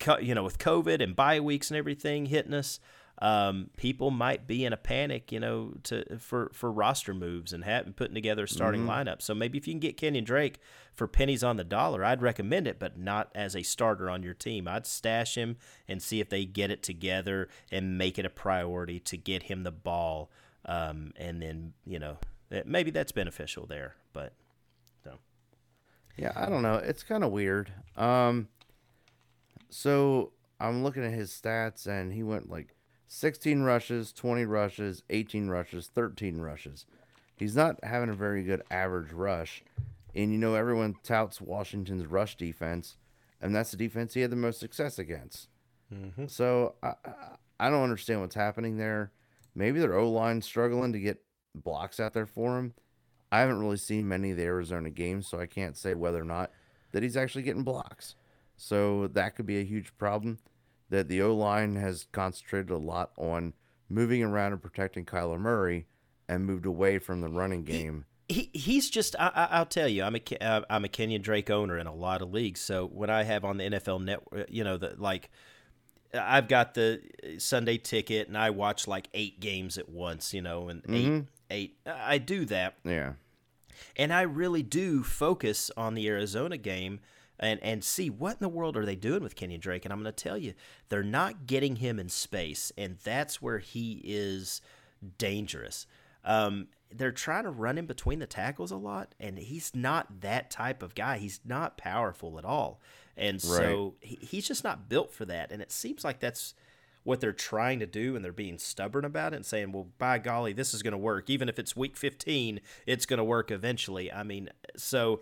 I- you know, with COVID and bye weeks and everything hitting us, um, people might be in a panic, you know, to for for roster moves and having putting together a starting Mm-hmm. lineup. So maybe if you can get Kenyan Drake for pennies on the dollar, I'd recommend it, but not as a starter on your team. I'd stash him and see if they get it together and make it a priority to get him the ball, um, and then you know maybe that's beneficial there. But no. Yeah, I don't know. It's kind of weird. Um, so I'm looking at his stats, and he went like 16 rushes, 20 rushes, 18 rushes, 13 rushes. He's not having a very good average rush, and you know everyone touts Washington's rush defense, and that's the defense he had the most success against. Mm-hmm. So I, I- I don't understand what's happening there. Maybe their O line struggling to get blocks out there for him. I haven't really seen many of the Arizona games, so I can't say whether or not that he's actually getting blocks. So that could be a huge problem. That the O line has concentrated a lot on moving around and protecting Kyler Murray, and moved away from the running game. he he's just I, I, I'll tell you I'm a uh, I'm a Kenyan Drake owner in a lot of leagues. So when I have on the NFL network, you know, the like I've got the Sunday ticket and I watch like eight games at once. You know, and eight eight I do that, Yeah, and I really do focus on the Arizona game. And, and see what in the world are they doing with Kenyan Drake? And I'm going to tell you, they're not getting him in space, and that's where he is dangerous. Um, they're trying to run him between the tackles a lot, and he's not that type of guy. He's not powerful at all, and so he, he's just not built for that. And it seems like that's what they're trying to do, and they're being stubborn about it and saying, "Well, by golly, this is going to work. Even if it's week 15, it's going to work eventually." I mean, so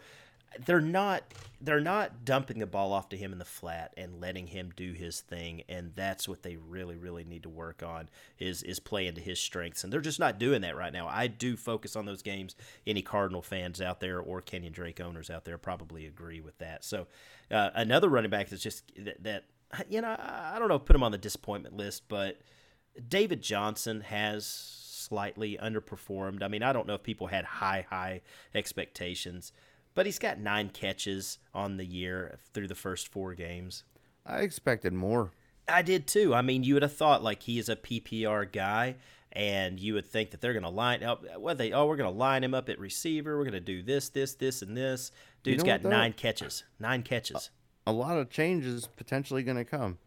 they're not they're not dumping the ball off to him in the flat and letting him do his thing and that's what they really really need to work on is is playing to his strengths and they're just not doing that right now. I do focus on those games. Any cardinal fans out there or Kenyan Drake owners out there probably agree with that. So uh, another running back that's just that, that you know i I don't know put him on the disappointment list but david johnson has slightly underperformed. I mean i don't know if people had high high expectations but he's got nine catches on the year through the first four games. I expected more. I did too. I mean, you would have thought like he is a PPR guy, and you would think that they're going to line up. What they? Oh, we're going to line him up at receiver. We're going to do this, this, this, and this. Dude's know got nine catches. Nine catches. A lot of changes potentially going to come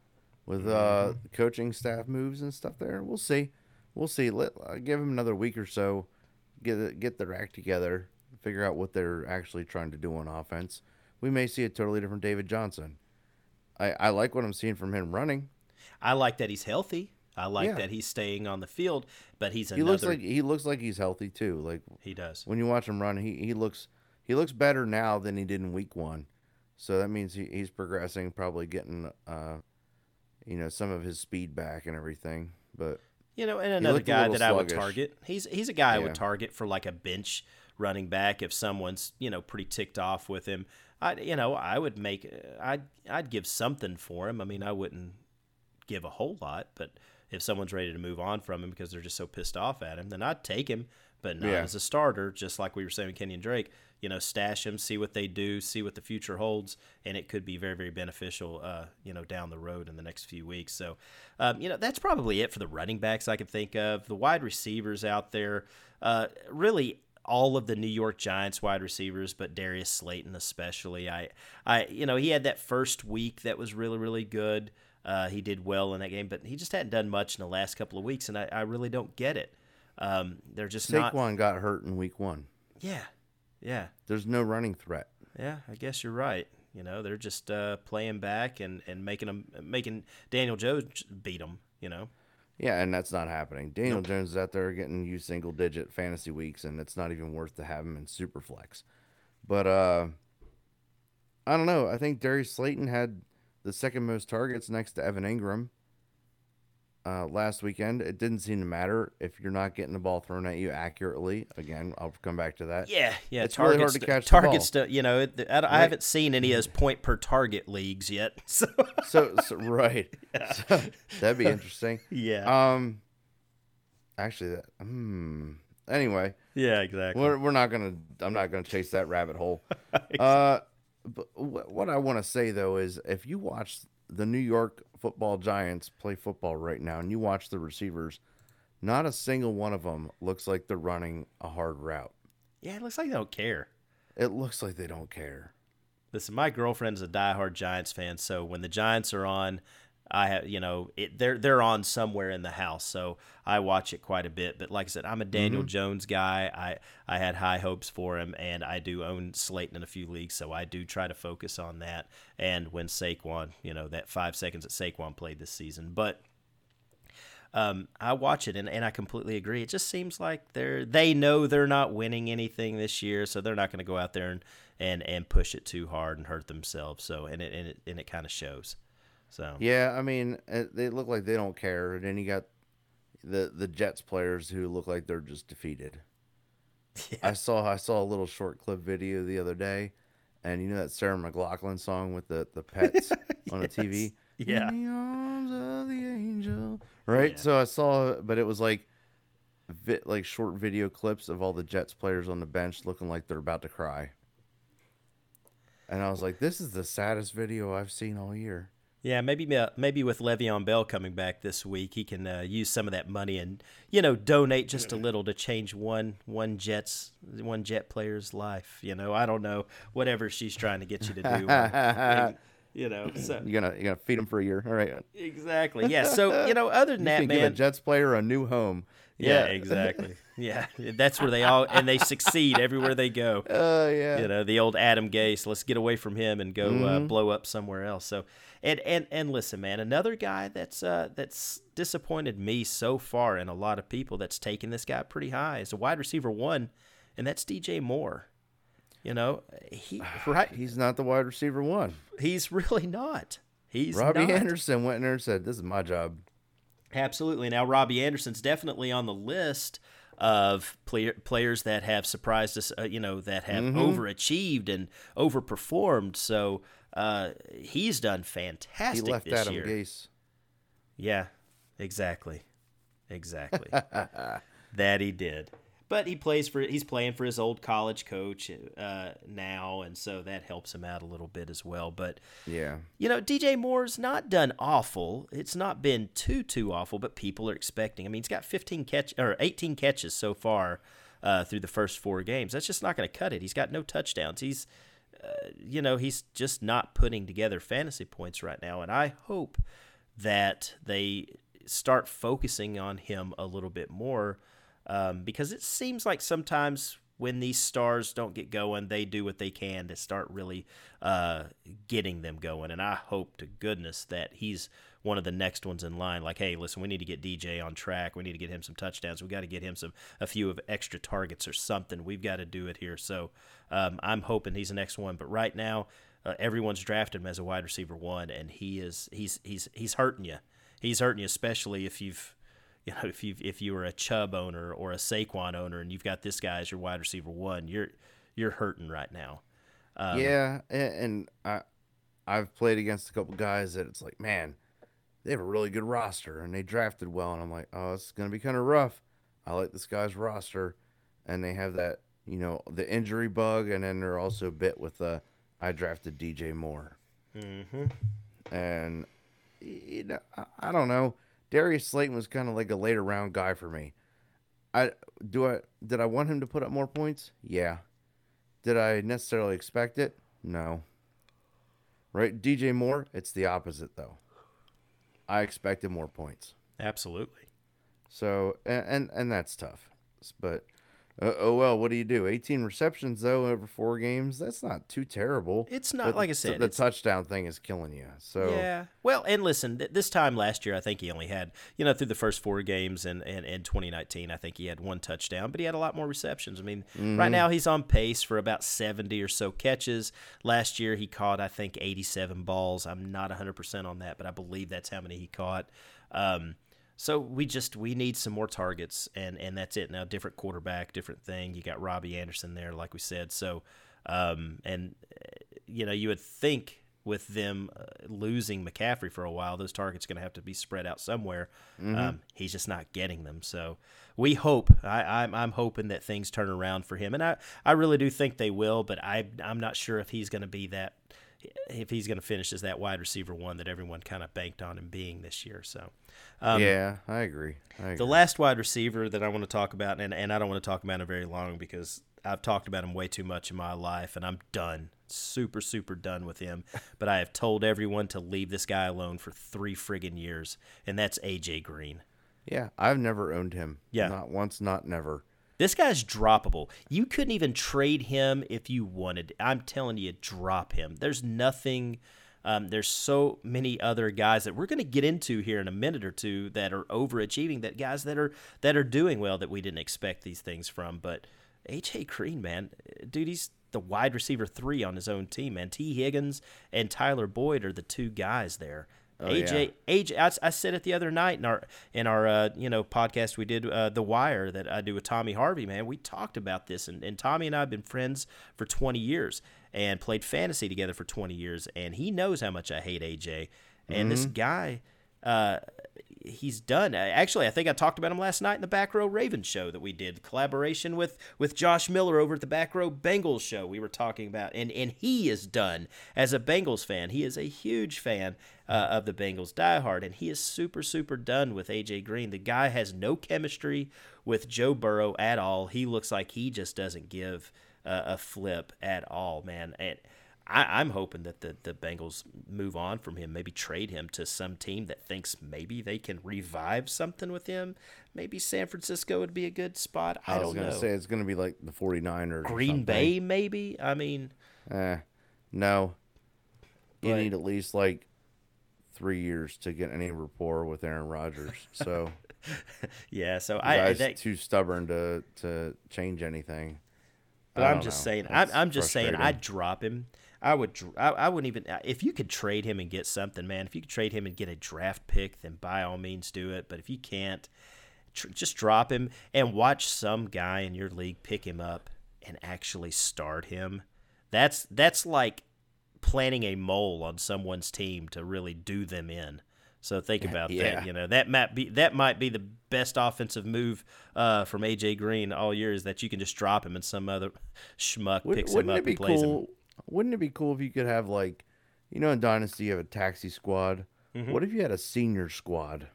with uh, coaching staff moves and stuff. There, we'll see. We'll see. Let uh, give him another week or so, get get their act together, figure out what they're actually trying to do on offense. We may see a totally different David Johnson. I, I like what I'm seeing from him running. I like that he's healthy. I like Yeah. that he's staying on the field, but he's another... He looks like he looks like he's healthy too. Like he does. when you watch him run, he, he looks he looks better now than he did in week one. So that means he, he's progressing, probably getting uh you know, some of his speed back and everything. But You know, and another guy that I would target. He's he's a guy I would target for like a bench running back if someone's you know pretty ticked off with him. I you know I would make I'd I'd give something for him. I mean I wouldn't give a whole lot, but if someone's ready to move on from him because they're just so pissed off at him, then I'd take him, but not Yeah. as a starter. Just like we were saying with Kenyan Drake, you know, stash him, see what they do, see what the future holds, and it could be very very beneficial, uh, you know, down the road in the next few weeks. So, um, you know, that's probably it for the running backs I could think of. The wide receivers out there, uh, really all of the New York Giants wide receivers, but Darius Slayton especially. I, I, you know, he had that first week that was really, really good. Uh, he did well in that game, but he just hadn't done much in the last couple of weeks, and I, I really don't get it. Um, they're just not. Saquon not. got hurt in week one. Yeah, yeah, There's no running threat. yeah. I guess you're right. You know, they're just uh, playing back and, and making them making Daniel Jones beat them. You know. Yeah, and that's not happening. Daniel Jones is out there getting you single digit fantasy weeks, and it's not even worth to have him in super flex. But uh, I don't know. I think Darius Slayton had the second most targets next to Evan Engram uh, last weekend. It didn't seem to matter if you're not getting the ball thrown at you accurately. Again, I'll come back to that. Yeah, yeah. It's really hard to catch targets. To, you know, it, I, I haven't seen any of those point per target leagues yet. [LAUGHS] So So, so right, [LAUGHS] So, that'd be [LAUGHS] interesting. yeah, Um, actually, that hmm. Anyway, yeah, exactly. We're, we're not gonna. I'm not gonna chase that rabbit hole. Uh, but what I want to say though is, if you watch the New York Football Giants play football right now, and you watch the receivers, not a single one of them looks like they're running a hard route. yeah, it looks like they don't care. It looks like they don't care. Listen, my girlfriend's a diehard Giants fan, so when the Giants are on, I have you know it, they're they're on somewhere in the house, so I watch it quite a bit. But like I said, I'm a Daniel Jones guy. I I had high hopes for him, and I do own Slayton in a few leagues, so I do try to focus on that. And when Saquon, you know, that five seconds that Saquon played this season, but um, I watch it and, and I completely agree. It just seems like they're they know they're not winning anything this year, so they're not going to go out there and, and, and push it too hard and hurt themselves. So and it and it, and it kind of shows. So Yeah, I mean, it, they look like they don't care. And then you got the the Jets players who look like they're just defeated. [LAUGHS] I saw I saw a little short clip video the other day, and you know that Sarah McLachlan song with the the pets [LAUGHS] on the TV. Yeah. In the arms of the angel. Right. So I saw, but it was like, vi- like short video clips of all the Jets players on the bench looking like they're about to cry. And I was like, this is the saddest video I've seen all year. Yeah, maybe uh, maybe with Le'Veon Bell coming back this week, he can uh, use some of that money and you know donate just a little to change one one Jets one Jet player's life. You know, I don't know whatever she's trying to get you to do. And, [LAUGHS] you know, so You're gonna you're gonna feed them for a year. All right. exactly. Yeah. So you know, [LAUGHS] other than You that, can man, give a Jets player a new home. Yeah, exactly. [LAUGHS] Yeah, that's where they all and they succeed everywhere they go. Uh, yeah. You know, the old Adam Gase. Let's get away from him and go uh, blow up somewhere else. So, and and and listen, man, another guy that's uh, that's disappointed me so far, and a lot of people that's taken this guy pretty high is a wide receiver one, and that's DJ Moore. You know, he [SIGHS] right. He's not the wide receiver one. He's [LAUGHS] really not. He's Robbie not. Anderson went in there and said, "This is my job." Absolutely. Now, Robbie Anderson's definitely on the list of play- players that have surprised us, uh, you know, that have overachieved and overperformed. So uh, he's done fantastic. He left this Adam year. Gase. Yeah, exactly. Exactly. [LAUGHS] that he did. But he plays for he's playing for his old college coach uh, now, and so that helps him out a little bit as well. But Yeah. you know, DJ Moore's not done awful. It's not been too too awful, but people are expecting. I mean, he's got 15 catch or 18 catches so far uh, through the first four games. That's just not going to cut it. He's got no touchdowns. He's, you know, he's just not putting together fantasy points right now. And I hope that they start focusing on him a little bit more um, because it seems like sometimes when these stars don't get going, they do what they can to start really uh, getting them going. And I hope to goodness that he's one of the next ones in line. Like, hey, listen, we need to get DJ on track. We need to get him some touchdowns. We got to get him some a few of extra targets or something. We've got to do it here. So um, I'm hoping he's the next one. But right now, uh, everyone's drafted him as a wide receiver one, and he is he's he's he's hurting you. He's hurting you, especially if you've you know if you if you were a Chubb owner or a Saquon owner, and you've got this guy as your wide receiver one. You're you're hurting right now. Um, yeah, and, and I I've played against a couple guys that it's like, man, they have a really good roster and they drafted well, and I'm like, oh, it's gonna be kind of rough. I like this guy's roster, and they have that you know the injury bug, and then they're also bit with the I drafted DJ Moore, mm-hmm. and you know I, I don't know. Darius Slayton was kind of like a later round guy for me. I do I did I want him to put up more points? Yeah. Did I necessarily expect it? No. Right, DJ Moore, it's the opposite though. I expected more points. Absolutely. So and and, and that's tough. But uh, oh well, what do you do? 18 receptions though over four games. That's not too terrible. It's not like I said. The touchdown thing is killing you. So yeah. Well, and listen, th- this time last year, I think he only had you know through the first four games and in, in, in 2019, I think he had one touchdown, but he had a lot more receptions. I mean, mm-hmm. right now he's on pace for about 70 or so catches. Last year he caught I think 87 balls. I'm not 100 percent on that, but I believe that's how many he caught. Um, so we just we need some more targets, and and that's it. Now different quarterback, different thing. You got Robbie Anderson there, like we said. So, um, and you know you would think with them uh, losing McCaffrey for a while, those targets going to have to be spread out somewhere. Mm-hmm. Um, he's just not getting them. So we hope. I, I'm, I'm hoping that things turn around for him, and I, I really do think they will. But I I'm not sure if he's going to be that if he's going to finish as that wide receiver one that everyone kind of banked on him being this year. So, um, yeah, I agree. I agree. The last wide receiver that I want to talk about, and, and I don't want to talk about him very long because I've talked about him way too much in my life, and I'm done, super, super done with him. [LAUGHS] but I have told everyone to leave this guy alone for three friggin' years, and that's AJ Green. Yeah, I've never owned him. Yeah, not once, not never. This guy's droppable. You couldn't even trade him if you wanted. I'm telling you, drop him. There's nothing. Um, there's so many other guys that we're going to get into here in a minute or two that are overachieving. That guys that are that are doing well that we didn't expect these things from. But AJ Green, man, dude, he's the wide receiver three on his own team. Man, Tee Higgins and Tyler Boyd are the two guys there. Oh, AJ, yeah. AJ, I, I, said it the other night in our in our uh, you know podcast we did uh, the Wire that I do with Tommy Harvey. Man, we talked about this, and, and Tommy and I have been friends for 20 years and played fantasy together for 20 years, and he knows how much I hate AJ. And mm-hmm. this guy, uh, he's done. Actually, I think I talked about him last night in the Back Row Ravens show that we did collaboration with with Josh Miller over at the Back Row Bengals show. We were talking about, and and he is done as a Bengals fan. He is a huge fan uh, of the Bengals, diehard, and he is super super done with AJ Green. The guy has no chemistry with Joe Burrow at all. He looks like he just doesn't give uh, a flip at all, man. And I, am hoping that the, the Bengals move on from him, maybe trade him to some team that thinks maybe they can revive something with him. Maybe San Francisco would be a good spot. I, I was going to say it's going to be like the 49ers. Green Bay, maybe? I mean, eh, no. You but, need at least like three years to get any rapport with Aaron Rodgers. [LAUGHS] So, yeah, so I. That, too stubborn to, to change anything. But I'm just know. saying, I'm, I'm just saying, I'd drop him I would I, I wouldn't even uh, if you could trade him and get something, man. If you could trade him and get a draft pick, then by all means do it. But if you can't, tr- just drop him and watch some guy in your league pick him up and actually start him. That's that's like planting a mole on someone's team to really do them in. So think about yeah. that. You know that might be that might be the best offensive move uh, from AJ Green all year is that you can just drop him and some other schmuck picks Would, him up and plays cool? him wouldn't it be cool if you could have like, you know, in Dynasty you have a taxi squad. Mm-hmm. What if you had a senior squad?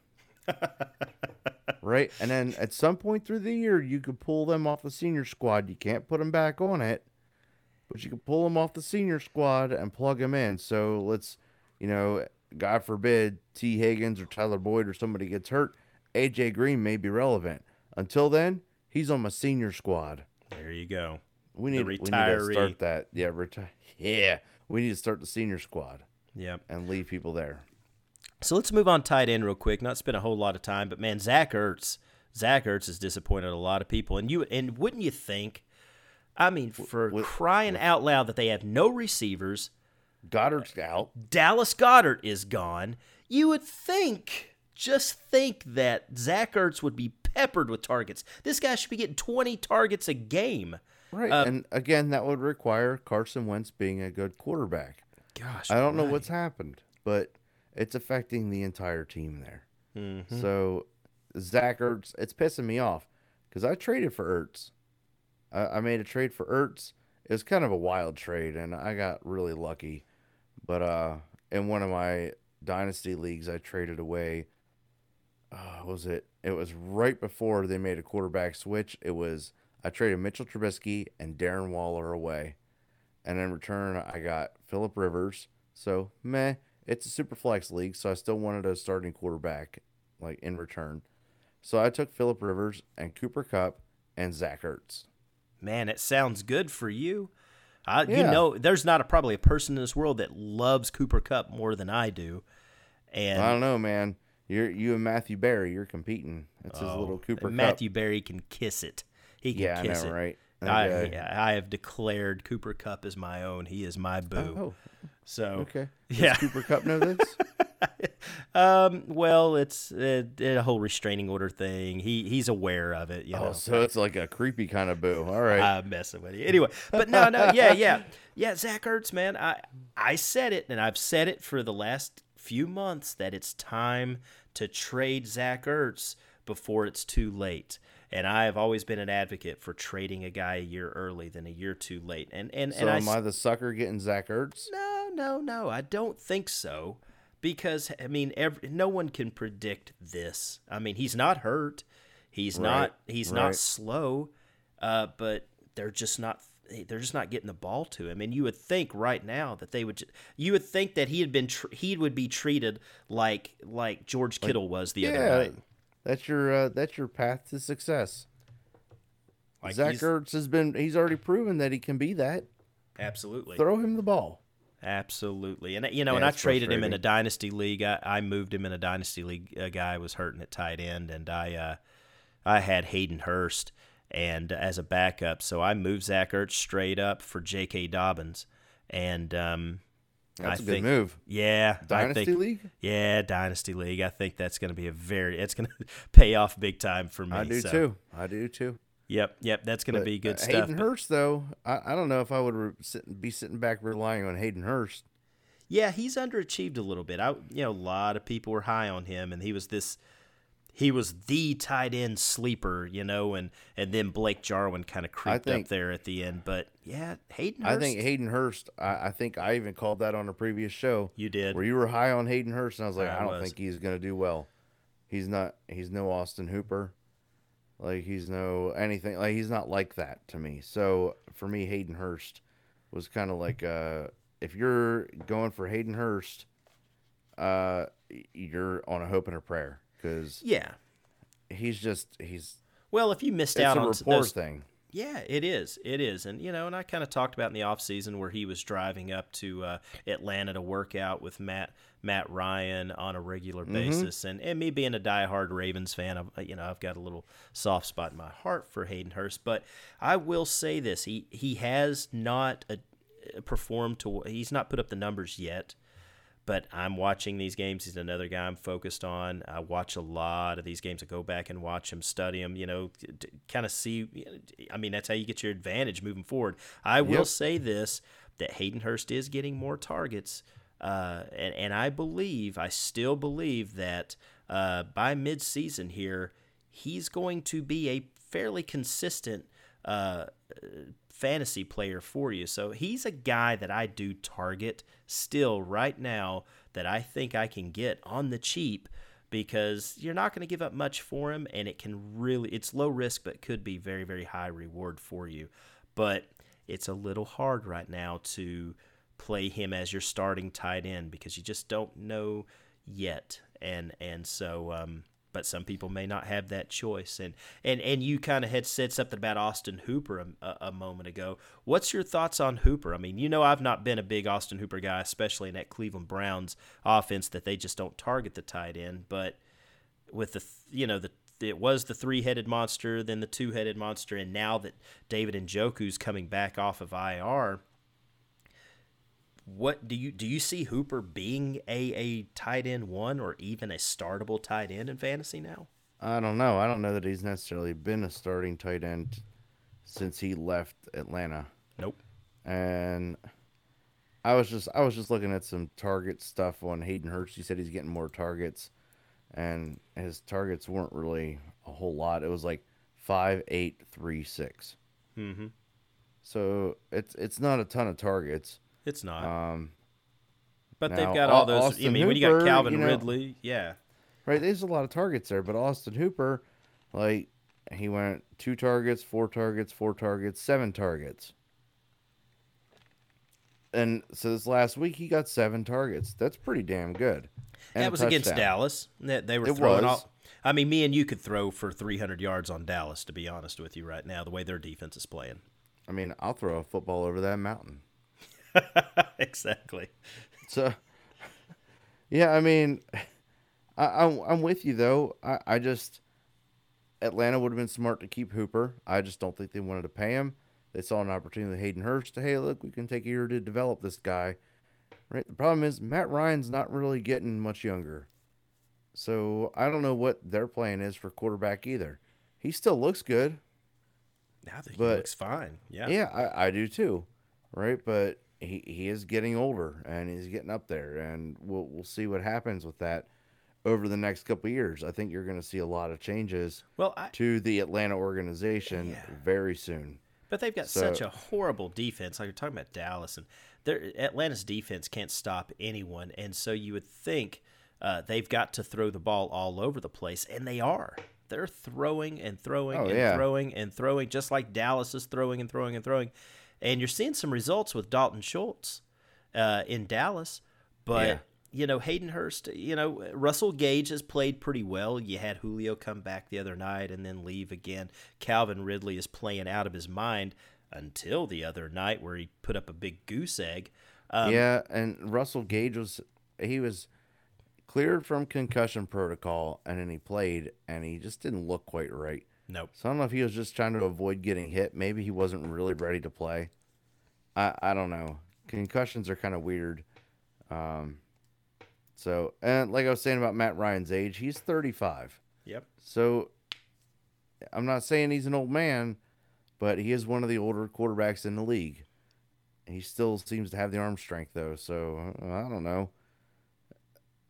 right, and then at some point through the year you could pull them off the senior squad. You can't put them back on it, but you can pull them off the senior squad and plug them in. So let's, you know, God forbid Tee Higgins or Tyler Boyd or somebody gets hurt, AJ Green may be relevant. Until then, he's on my senior squad. There you go. We need, we need to start that. Yeah, retire. Yeah, we need to start the senior squad. Yep. And leave people there. So let's move on tight end real quick. Not spend a whole lot of time, but man, Zach Ertz. Zach Ertz has disappointed a lot of people, and you and wouldn't you think? I mean, for with, crying with, out loud, that they have no receivers. Goedert's out. Dallas Goedert is gone. You would think, just think that Zach Ertz would be peppered with targets. This guy should be getting 20 targets a game. Right. Uh, and again, that would require Carson Wentz being a good quarterback. Gosh, I don't know what's happened, but it's affecting the entire team there. Mm-hmm. So Zach Ertz, it's pissing me off because I traded for Ertz. I, I made a trade for Ertz. It was kind of a wild trade, and I got really lucky. But uh, in one of my dynasty leagues, I traded away. Uh, what was it? It was right before they made a quarterback switch. It was I traded Mitchell Trubisky and Darren Waller away, and in return I got Philip Rivers. So meh, it's a super flex league, so I still wanted a starting quarterback, like in return. So I took Philip Rivers and Cooper Kupp and Zach Ertz. Man, it sounds good for you. I, You know, there's not a, probably a person in this world that loves Cooper Kupp more than I do. And I don't know, man. You're you and Matthew Berry, you're competing. That's his oh, little Cooper Kupp. Oh, Matthew Berry can kiss it. He can Yeah, I kiss know, it. right? I, Okay. yeah, I have declared Cooper Kupp as my own. He is my boo. Oh, so okay. Yeah. Cooper Kupp know this? [LAUGHS] Um. Well, it's a, a whole restraining order thing. He he's aware of it. You know. oh, so it's like a creepy kind of boo. All right. I'm messing with you. Anyway, but no, no, yeah, [LAUGHS] yeah, yeah. Zach Ertz, man. I I said it, and I've said it for the last few months that it's time to trade Zach Ertz before it's too late. And I have always been an advocate for trading a guy a year early than a year too late. And and so and I am I the sucker getting Zach Ertz? no, no, no. I don't think so. Because I mean, every, no one can predict this. I mean, he's not hurt. He's Right, not. He's not slow. Uh, but they're just not. They're just not getting the ball to him. And you would think right now that they would. You would think that he had been. Tr- he would be treated like like George Kittle was the other Yeah, night. That's your uh, that's your path to success. Like Zach he's- Ertz has been he's already proven that he can be that. Absolutely. Throw him the ball. Absolutely, and you know, Yeah, and I traded him in a dynasty league. I, I moved him in a dynasty league. A guy was hurting at tight end, and I uh, I had Hayden Hurst and as a backup, so I moved Zach Ertz straight up for J.K. Dobbins, and um, That's I a good think, move. Yeah, Dynasty think, league? Yeah, dynasty league. I think that's going to be a very. It's going [LAUGHS] to pay off big time for me. I do so- too. I do too. Yep, yep. That's going to be good uh, stuff. Hayden Hurst, though, I, I don't know if I would re- sit, be sitting back relying on Hayden Hurst. Yeah, he's underachieved a little bit. I you know, a lot of people were high on him and he was this he was the tight end sleeper, you know, and and then Blake Jarwin kind of creeped think- up there at the end. But yeah, Hayden Hurst, I think Hayden Hurst. I, I think I even called that on a previous show. you did. where you were high on Hayden Hurst, and I was like, I I, don't was. think he's gonna do well. He's not. He's no Austin Hooper. Like he's no anything. Like he's not like that to me. So for me, Hayden Hurst was kind of like uh, if you're going for Hayden Hurst, uh, you're on a hope and a prayer because yeah. he's just he's Well, if you missed out a on those, thing. Yeah, it is. It is. And, you know, and I kind of talked about in the offseason where he was driving up to uh, Atlanta to work out with Matt Matt Ryan on a regular Mm-hmm. basis. And, and me being a diehard Ravens fan, I've, you know, I've got a little soft spot in my heart for Hayden Hurst. But I will say this he, he has not uh performed to, he's not put up the numbers yet but I'm watching these games. He's another guy I'm focused on. I watch a lot of these games. I go back and watch him, study him, you know, kind of see. I mean, that's how you get your advantage moving forward. I will Yep. say this that Hayden Hurst is getting more targets. Uh, and, and I believe, I still believe that uh, by midseason here, he's going to be a fairly consistent uh, fantasy player for you. So he's a guy that I do target still right now that I think I can get on the cheap because you're not going to give up much for him and it can really it's low risk but could be very very high reward for you. But it's a little hard right now to play him as your starting tight end because you just don't know yet. And and so um but some people may not have that choice. And and and you kind of had said something about Austin Hooper a, a, moment ago. What's your thoughts on Hooper? I mean, you know, I've not been a big Austin Hooper guy, especially in that Cleveland Browns offense that they just don't target the tight end. But with the you know the it was the three-headed monster, then the two-headed monster, and now that David and Njoku's coming back off of IR, what do you do you see Hooper being a, a tight end one or even a startable tight end in fantasy now? I don't know. I don't know that he's necessarily been a starting tight end since he left Atlanta. Nope. And I was just I was just looking at some target stuff on Hayden Hurst. He said he's getting more targets, and his targets weren't really a whole lot. It was like five, eight, three, six. Mm-hmm. So it's it's not a ton of targets. It's not. Um, but now, they've got all those. I Austin mean, when you got Calvin you know- Ridley, yeah. right, there's a lot of targets there, but Austin Hooper, like he went two targets, four targets, four targets, seven targets. And so this last week he got seven targets. That's pretty damn good. And that was against. Dallas. They, they were It throwing was. all. I mean, me and you could throw for 300 yards on Dallas, to be honest with you, right now, the way their defense is playing. I mean, I'll throw a football over that mountain. [LAUGHS] exactly. So, yeah, I mean, I, I'm I'm with you though. I, I just Atlanta would have been smart to keep Hooper. I just don't think they wanted to pay him. They saw an opportunity with Hayden Hurst to hey, look, we can take a year to develop this guy. Right. The problem is Matt Ryan's not really getting much younger, so I don't know what their plan is for quarterback either. He still looks good. Now that he looks fine. Yeah. Yeah, I, I do too, right? But he, he is getting older and he's getting up there, and we'll we'll see what happens with that over the next couple of years. I think you're going to see a lot of changes Well, I, to the Atlanta organization Yeah. very soon. But they've got So- such a horrible defense. Like you're talking about Dallas, and their Atlanta's defense can't stop anyone, and so you would think uh, they've got to throw the ball all over the place, and they are. They're throwing and throwing Oh, and yeah. throwing and throwing, just like Dallas is throwing and throwing and throwing. And you're seeing some results with Dalton Schultz uh, in Dallas, but Yeah. you know Hayden Hurst. You know Russell Gage has played pretty well. You had Julio come back the other night and then leave again. Calvin Ridley is playing out of his mind until the other night where he put up a big goose egg. Um, yeah, and Russell Gage was he was cleared from concussion protocol, and then he played, and he just didn't look quite right. Nope. So I don't know if he was just trying to avoid getting hit. Maybe he wasn't really ready to play. I I don't know. Concussions are kind of weird. Um, so and like I was saying about Matt Ryan's age, he's 35. Yep. So I'm not saying he's an old man, but he is one of the older quarterbacks in the league. He still seems to have the arm strength though. So I don't know.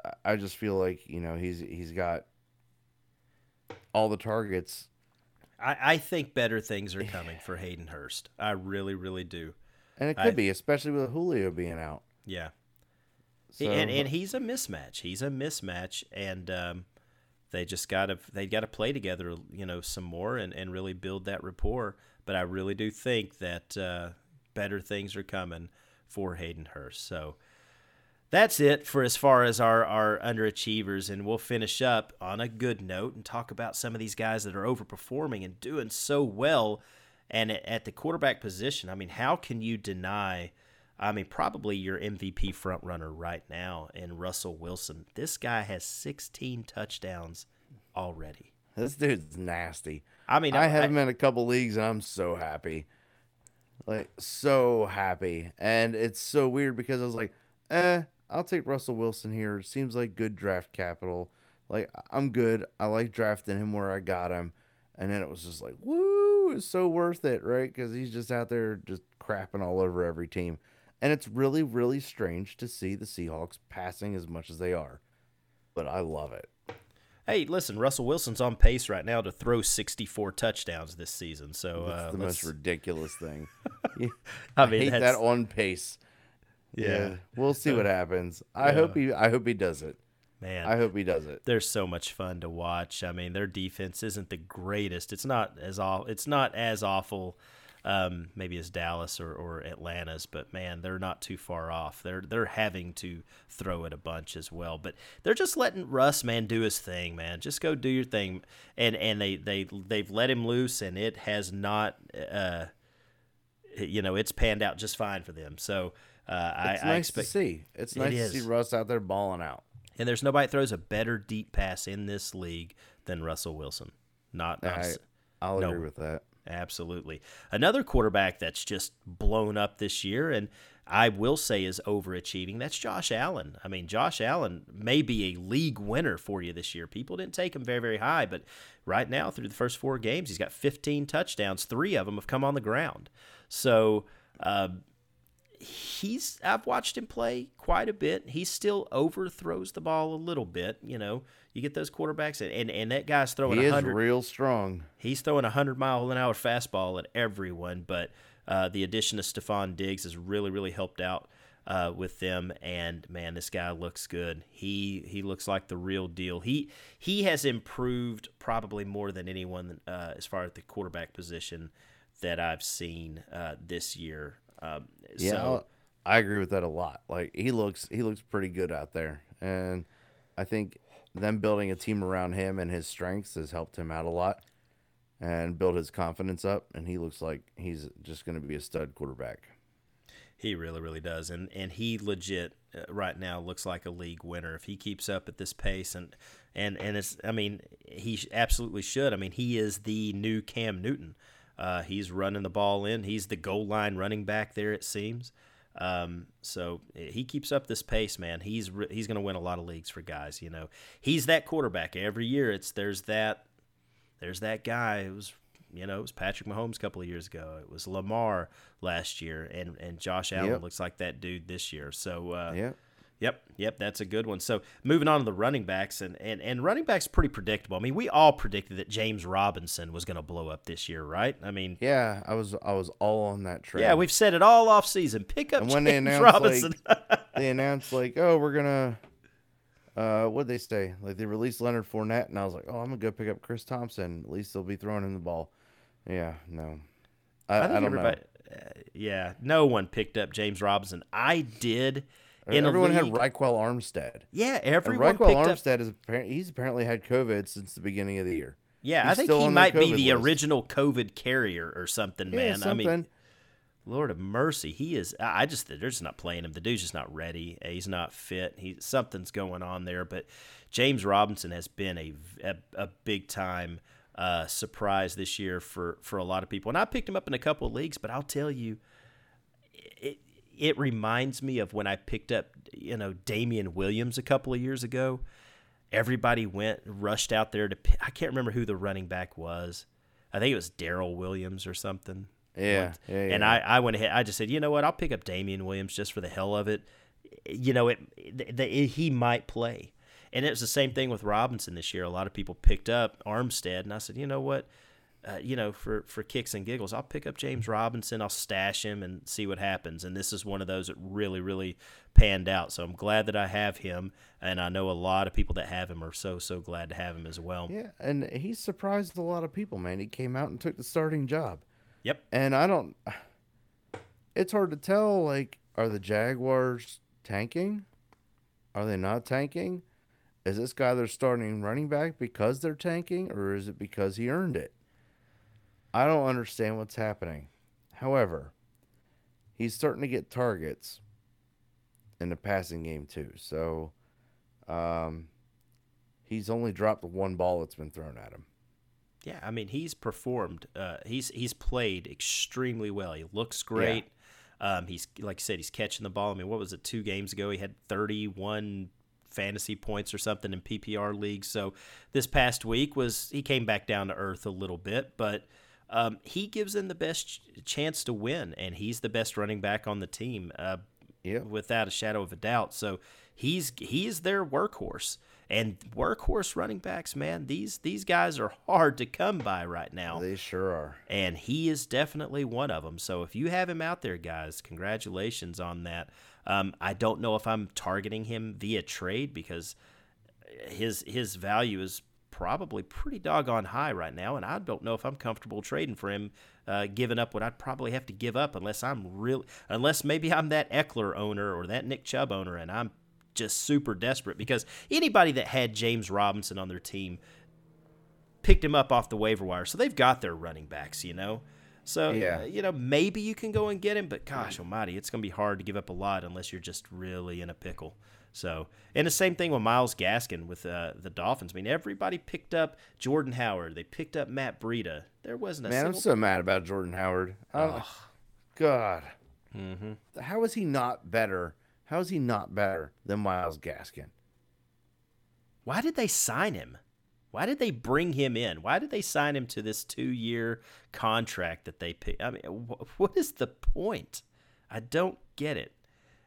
I- I just feel like you know he's he's got all the targets I, I think better things are coming for Hayden Hurst. I really, really do. And it could I- be, especially with Julio being out. Yeah. So, and and he's a mismatch. He's a mismatch, and um, they just got to they got to play together, you know, some more and, and really build that rapport. But I really do think that uh, better things are coming for Hayden Hurst. So that's it for as far as our our underachievers, and we'll finish up on a good note and talk about some of these guys that are overperforming and doing so well. And at, the quarterback position, I mean, how can you deny? I mean, probably your MVP front runner right now in Russell Wilson. This guy has 16 touchdowns already. this dude's nasty. I mean, I have him in a couple leagues, and I'm so happy, like so happy. And it's so weird because I was like, eh, I'll take Russell Wilson here. Seems like good draft capital. Like I'm good. I like drafting him where I got him, and then it was just like, woo, it's so worth it, right? Because he's just out there just crapping all over every team. And it's really, really strange to see the Seahawks passing as much as they are. But I love it. Hey, listen, Russell Wilson's on pace right now to throw 64 touchdowns this season. So That's uh, the let's- most ridiculous thing. [LAUGHS] I I, mean, hate that's- that on pace. Yeah, we'll see what happens. I Yeah. hope he. I hope he does it. man. I hope he does it. they're so much fun to watch. I mean, their defense isn't the greatest. It's not as aw- It's not as awful, um, maybe as Dallas or, or Atlanta's, but man, they're not too far off. They're they're having to throw it a bunch as well, but they're just letting Russ man do his thing, man. Just go do your thing, and and they they they've let him loose, and it has not. Uh, you know, it's panned out just fine for them. So uh, It's I nice expect to see. It's It to is. see Russ out there balling out. and there's nobody that throws a better deep pass in this league than Russell Wilson. Not, not I'll no. agree with that. absolutely. Another quarterback that's just blown up this year, and I will say is overachieving. That's Josh Allen. I mean, Josh Allen may be a league winner for you this year. People didn't take him very, very high, but right now, through the first four games, he's got 15 touchdowns. Three of them have come on the ground. So, uh, he's I've watched him play quite a bit. He still overthrows the ball a little bit. You know, you get those quarterbacks, and and, and that guy's throwing. He is 100, real strong. He's throwing a hundred mile an hour fastball at everyone, but uh, the addition of Stefon Diggs has really really helped out. Uh, with them and man, this guy looks good. He he looks like the real deal. He he has improved probably more than anyone uh, as far as the quarterback position that I've seen uh, this year. Um, Yeah, so, I agree with that a lot. Like he looks, he looks pretty good out there, and I think them building a team around him and his strengths has helped him out a lot, and build his confidence up. And he looks like he's just going to be a stud quarterback. He really, really does, and and he legit uh, right now looks like a league winner if he keeps up at this pace, and and and it's I mean he absolutely should. I mean he is the new Cam Newton. Uh, he's running the ball in. He's the goal line running back there. It seems. Um, so he keeps up this pace, man. He's re- he's going to win a lot of leagues for guys. You know, he's that quarterback every year. It's there's that there's that guy who's you know, it was Patrick Mahomes a couple of years ago. It was Lamar last year, and and Josh Allen Yep. looks like that dude this year. So uh, Yeah, Yep, yep, that's a good one. So moving on to the running backs, and and, and running backs pretty predictable. I mean, we all predicted that James Robinson was going to blow up this year, right? I mean, yeah. I was, I was all on that train. yeah, we've said it all off season. Pick up And when they James announced, Robinson. [LAUGHS] they announced like, oh, we're gonna, uh, what'd they say? Like they released Leonard Fournette, and I was like, oh, I'm gonna go pick up Chris Thompson. At least they'll be throwing him the ball. Yeah, no, I, I I, don't everybody, know. uh, yeah, no one picked up James Robinson. I did. In Everyone had. Ryquell Armstead. yeah, And everyone Ryquell up. Armstead is apparently he's apparently had COVID since the beginning of the year. Yeah, I think he might be the list. original COVID carrier or something, man. yeah, I mean. Lord of mercy, he is. I I just they're just not playing him. The dude's just not ready. He's not fit. He something's going on there. But James Robinson has been a a, a big time uh, surprise this year for for a lot of people. And I picked him up in a couple of leagues, but I'll tell you, it it reminds me of when I picked up you know Damien Williams a couple of years ago. Everybody went rushed out there to. pi- I can't remember who the running back was. I think it was Daryl Williams or something. yeah, yeah, And. I, I went ahead. I just said, you know what? I'll pick up Damien Williams just for the hell of it. You know, it, th th he might play. And it was the same thing with Robinson this year. A lot of people picked up Armstead, and I said, you know what? Uh, you know, for for kicks and giggles, I'll pick up James Robinson. I'll stash him and see what happens. And this is one of those that really, really panned out. So I'm glad that I have him, and I know a lot of people that have him are so so glad to have him as well. yeah, and he surprised a lot of people. Man, he came out and took the starting job. Yep. And I don't. [SIGHS] It's hard to tell. Like, are the Jaguars tanking? Are they not tanking? Is this guy their starting running back because they're tanking, or is it because he earned it? I don't understand what's happening. However, he's starting to get targets in the passing game too. So, um, he's only dropped the one ball that's been thrown at him. Yeah, I mean he's performed. Uh, he's he's played extremely well. He looks great. Um, he's like I said, he's catching the ball. I mean, what was it? Two games ago, he had 31 fantasy points or something in PPR leagues. So this past week was he came back down to earth a little bit, but um, he gives them the best ch- chance to win, and he's the best running back on the team. Uh, Yep. without a shadow of a doubt. So he's he is their workhorse. And workhorse running backs, man, these these guys are hard to come by right now. They sure are. and he is definitely one of them. So if you have him out there, guys, congratulations on that. Um, I don't know if I'm targeting him via trade because his his value is probably pretty doggone high right now, and I don't know if I'm comfortable trading for him, uh, giving up what I'd probably have to give up unless I'm real, unless maybe I'm that Ekeler owner or that Nick Chubb owner, and I'm just super desperate because anybody that had James Robinson on their team picked him up off the waiver wire, so they've got their running backs, you know. So Yeah. uh, you know maybe you can go and get him, but gosh almighty, it's gonna be hard to give up a lot unless you're just really in a pickle. So and the same thing with Myles Gaskin with uh, the Dolphins. I mean, everybody picked up Jordan Howard. They picked up Matt Breida. There wasn't a Man, I'm so mad about Jordan Howard. Oh, don't- God, Mm-hmm. How is he not better? How is he not better than Myles Gaskin? Why did they sign him? Why did they bring him in? Why did they sign him to this two-year contract that they picked? I mean, wh- what is the point? I don't get it.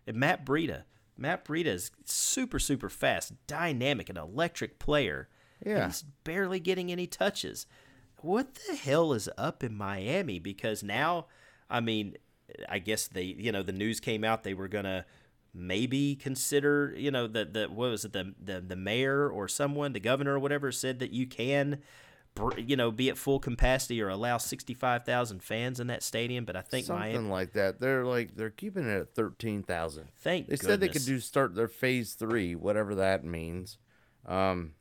And Matt Breida, Matt Breida is super, super fast, dynamic, an electric player. Yeah. he's barely getting any touches. What the hell is up in Miami? Because now, I mean, I guess they, you know, the news came out they were gonna maybe consider, you know, the the what was it, the the the mayor or someone, the governor or whatever, said that you can, you know, be at full capacity or allow sixty five thousand fans in that stadium. But I think Something Miami, like that. They're like they're keeping it at thirteen thousand. thank They said they could do start their phase three, whatever that means. Um,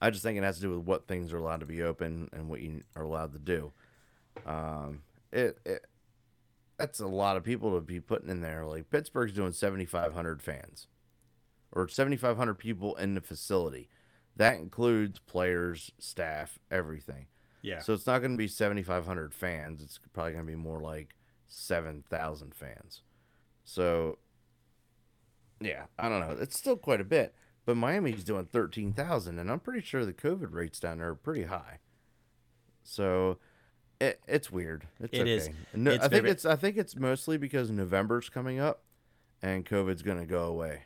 I just think it has to do with what things are allowed to be open and what you are allowed to do. Um, it, it that's a lot of people to be putting in there. Like Pittsburgh's doing seventy five hundred fans, or seventy five hundred people in the facility. That includes players, staff, everything. yeah. So it's not going to be 7,500 fans. It's probably going to be more like 7,000 fans. So, yeah, I don't know. It's still quite a bit. But Miami's doing 13,000, and I'm pretty sure the COVID rates down there are pretty high. So, it, it's weird. It's It okay. is. No, It's I think very- it's I think it's mostly because November's coming up, and COVID's going to go away.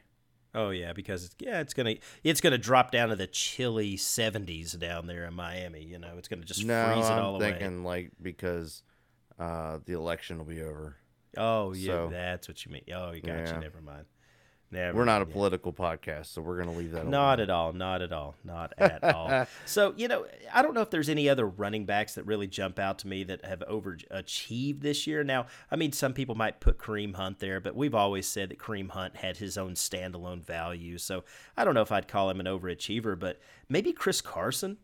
Oh yeah, because it's, yeah, it's gonna it's gonna drop down to the chilly seventies down there in Miami. You know, it's gonna just No, freeze it I'm all away. thinking like because uh, the election will be over. Oh yeah, So- that's what you mean. Oh, you got Yeah. you. Never mind. Never. We're not a yeah. political podcast, so we're going to leave that. Not alone. at all. Not at all. Not at all. [LAUGHS] So you know, I don't know if there's any other running backs that really jump out to me that have overachieved this year. Now, I mean, some people might put Kareem Hunt there, but we've always said that Kareem Hunt had his own standalone value. So I don't know if I'd call him an overachiever, but maybe Chris Carson.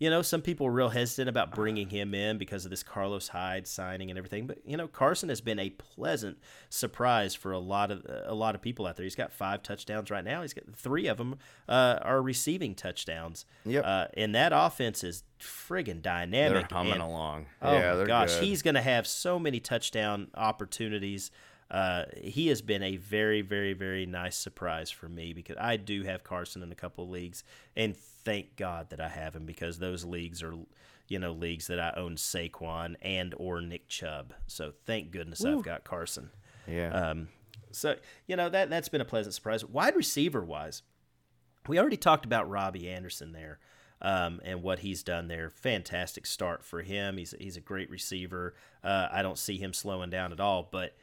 You know, some people were real hesitant about bringing him in because of this Carlos Hyde signing and everything. But you know, Carson has been a pleasant surprise for a lot of a lot of people out there. He's got five touchdowns right now. He's got three of them uh, are receiving touchdowns. Yep. Uh, and that offense is friggin' They're dynamic. humming and- along. Oh yeah, my they're gosh, good. he's going to have so many touchdown opportunities. Uh, he has been a very, very, very nice surprise for me because I do have Carson in a couple of leagues, and thank God that I have him because those leagues are, you know, leagues that I own Saquon and or Nick Chubb. So thank goodness I've got Carson. yeah. Um, so you know that that's been a pleasant surprise. Wide receiver wise, we already talked about Robbie Anderson there, um, and what he's done there. Fantastic start for him. He's he's a great receiver. Uh, I don't see him slowing down at all. But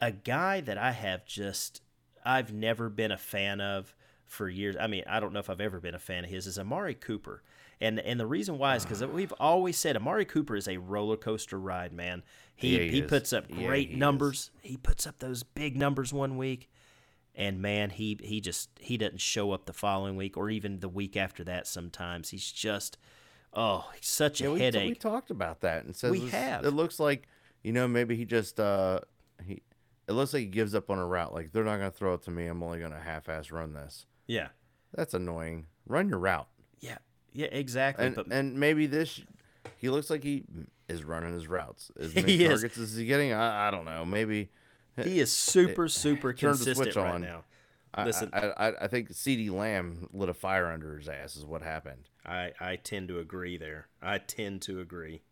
a guy that I have just I've never been a fan of for years. I mean, I don't know if I've ever been a fan of his. Is Amari Cooper, and and the reason why is because we've always said Amari Cooper is a roller coaster ride, man. He Yeah, he he puts up Yeah, great he is. numbers. He puts up those big numbers one week, and man, he he just he doesn't show up the following week or even the week after that. Sometimes he's just oh, he's such a yeah, we, we headache. talked about that and says We have. It looks like you know maybe he just uh he. It looks like he gives up on a route. Like they're not going to throw it to me. I'm only going to half-ass run this. yeah, That's annoying. Run your route. yeah, yeah, exactly. And but and maybe this he looks like he is running his routes. [LAUGHS] As He many is. targets as he getting? I, I don't know. Maybe he is super super turn consistent switch right on. now. I, Listen, I, I, I think CeeDee Lamb lit a fire under his ass. Is what happened. I, I tend to agree there. I tend to agree.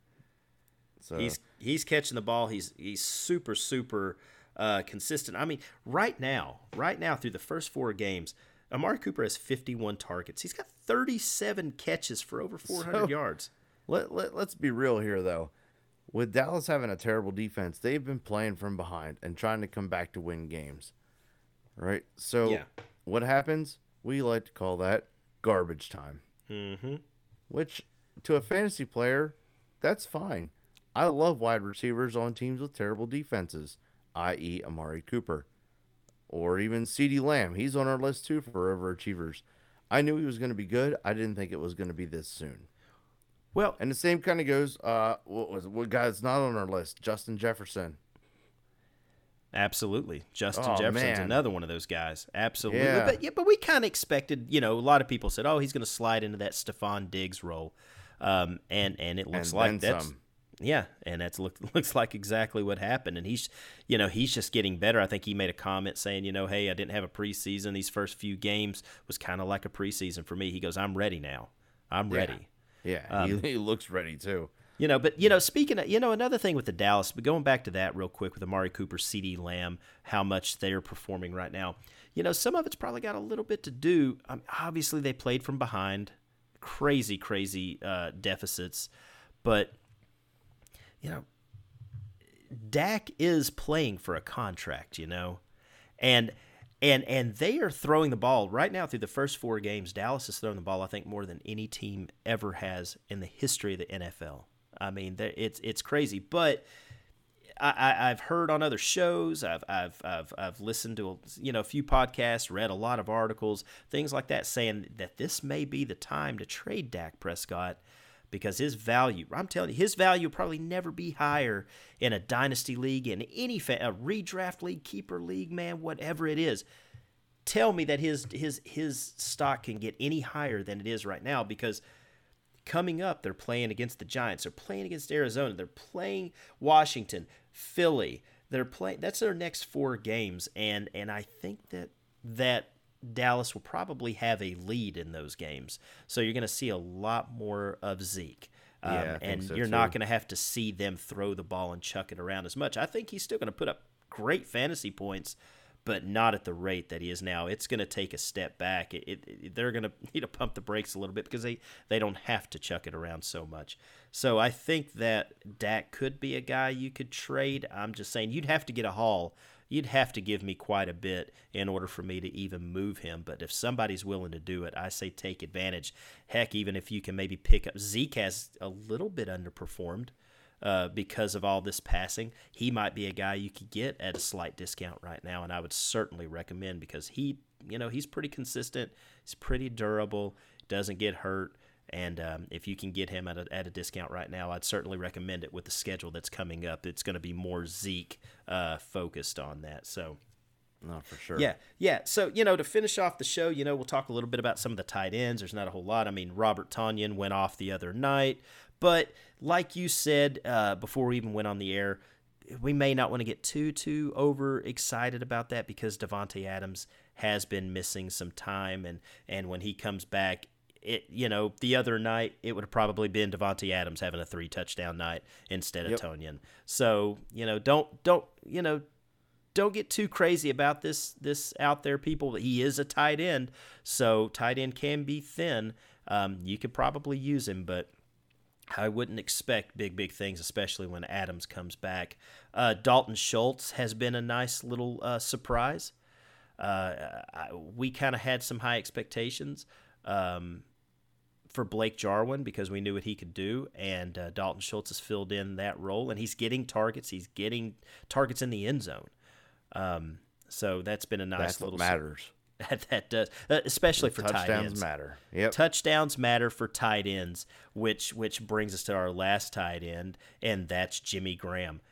So He's he's catching the ball. He's he's super super uh, consistent. I mean, right now, right now through the first four games, Amari Cooper has 51 targets. He's got 37 catches for over 400 So- yards. let, let let's be real here though. With Dallas having a terrible defense, they've been playing from behind and trying to come back to win games. Right. So Yeah. what happens? We like to call that garbage time. Mm-hmm. which to a fantasy player, that's fine. I love wide receivers on teams with terrible defenses, i.e., Amari Cooper, or even CeeDee Lamb. He's on our list too for overachievers. I knew he was going to be good. I didn't think it was going to be this soon. Well, And the same kind of goes. Uh, what was what guy's not on our list? Justin Jefferson. absolutely. Justin Oh, Jefferson's man. another one of those guys. Absolutely. Yeah. But yeah, but we kind of expected, you know, a lot of people said, "Oh, he's going to slide into that Stefon Diggs role." Um, and and it looks And like that's some. Yeah, and that's look, [LAUGHS] looks like exactly what happened. And he's, you know, he's just getting better. I think he made a comment saying, you know, hey, I didn't have a preseason. These first few games was kind of like a preseason for me. He goes, I'm ready now. I'm ready. Yeah, [LAUGHS] um, he, he, looks ready too. You know, but you know, speaking of, you know, another thing with the Dallas, but going back to that real quick with Amari Cooper, CeeDee Lamb, how much they're performing right now. You know, some of it's probably got a little bit to do. Um, obviously, they played from behind, crazy, crazy uh, deficits, but you know, Dak is playing for a contract, you know, and and and they are throwing the ball right now through the first four games. Dallas is throwing the ball, I think, more than any team ever has in the history of the NFL. I mean, it's it's crazy, but. I, have heard on other shows. I've, I've, I've, I've listened to you know a few podcasts, read a lot of articles, things like that, saying that this may be the time to trade Dak Prescott because his value, I'm telling you, his value will probably never be higher in a dynasty league, in any fa- a redraft league, keeper league, man, whatever it is. Tell me that his his his stock can get any higher than it is right now because coming up they're playing against the Giants, they're playing against Arizona, they're playing Washington, Philly. They're playing that's their next four games and and I think that that Dallas will probably have a lead in those games. So you're going to see a lot more of Zeke. Um, yeah, and so you're too. not going to have to see them throw the ball and chuck it around as much. I think he's still going to put up great fantasy points, but not at the rate that he is now. It's going to take a step back. It, it, it, they're going [LAUGHS] to need to pump the brakes a little bit because they, they don't have to chuck it around so much. So I think that Dak could be a guy you could trade. I'm just saying you'd have to get a haul you'd have to give me quite a bit in order for me to even move him. But if somebody's willing to do it, I say take advantage. Heck, even if you can maybe pick up Zeke has a little bit underperformed. Uh, because of all this passing, he might be a guy you could get at a slight discount right now, and I would certainly recommend because he, you know, he's pretty consistent, he's pretty durable, doesn't get hurt, and um, if you can get him at a, at a discount right now, I'd certainly recommend it with the schedule that's coming up. It's going to be more Zeke uh, focused on that. So. No, for sure. Yeah, yeah. So you know, to finish off the show, you know, we'll talk a little bit about some of the tight ends. There's not a whole lot. I mean, Robert Tonyan went off the other night, but like you said uh, before we even went on the air, we may not want to get too too over excited about that because Davante Adams has been missing some time, and and when he comes back, it you know the other night it would have probably been Davante Adams having a three touchdown night instead of yep. Tonyan. So you know don't don't you know don't get too crazy about this this out there people. He is a tight end, so tight end can be thin. Um, you could probably use him, but I wouldn't expect big, big things, especially when Adams comes back. Uh, Dalton Schultz has been a nice little uh, surprise. Uh, I, we kind of had some high expectations. Um, for Blake Jarwin because we knew what he could do, and uh, Dalton Schultz has filled in that role, and he's getting targets. He's getting targets in the end zone. Um, so that's been a nice that's little matters. [LAUGHS] That, that does, uh, especially for touchdowns tight ends. matter. Yep. Touchdowns matter for tight ends, which which brings us to our last tight end, and that's Jimmy Graham.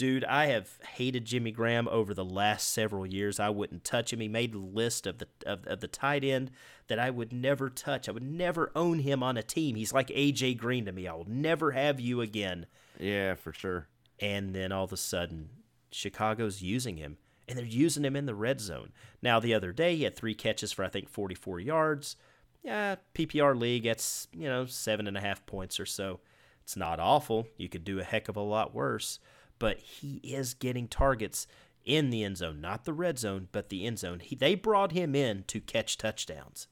Dude, I have hated Jimmy Graham over the last several years. I wouldn't touch him. He made a list of the of, of the tight end that I would never touch. I would never own him on a team. He's like AJ Green to me. I will never have you again. Yeah, for sure. And then all of a sudden, Chicago's using him, and they're using him in the red zone. Now, the other day, he had three catches for I think 44 yards. Yeah, PPR league, that's you know seven and a half points or so. It's not awful. You could do a heck of a lot worse but he is getting targets in the end zone, not the red zone, but the end zone. He, they brought him in to catch touchdowns.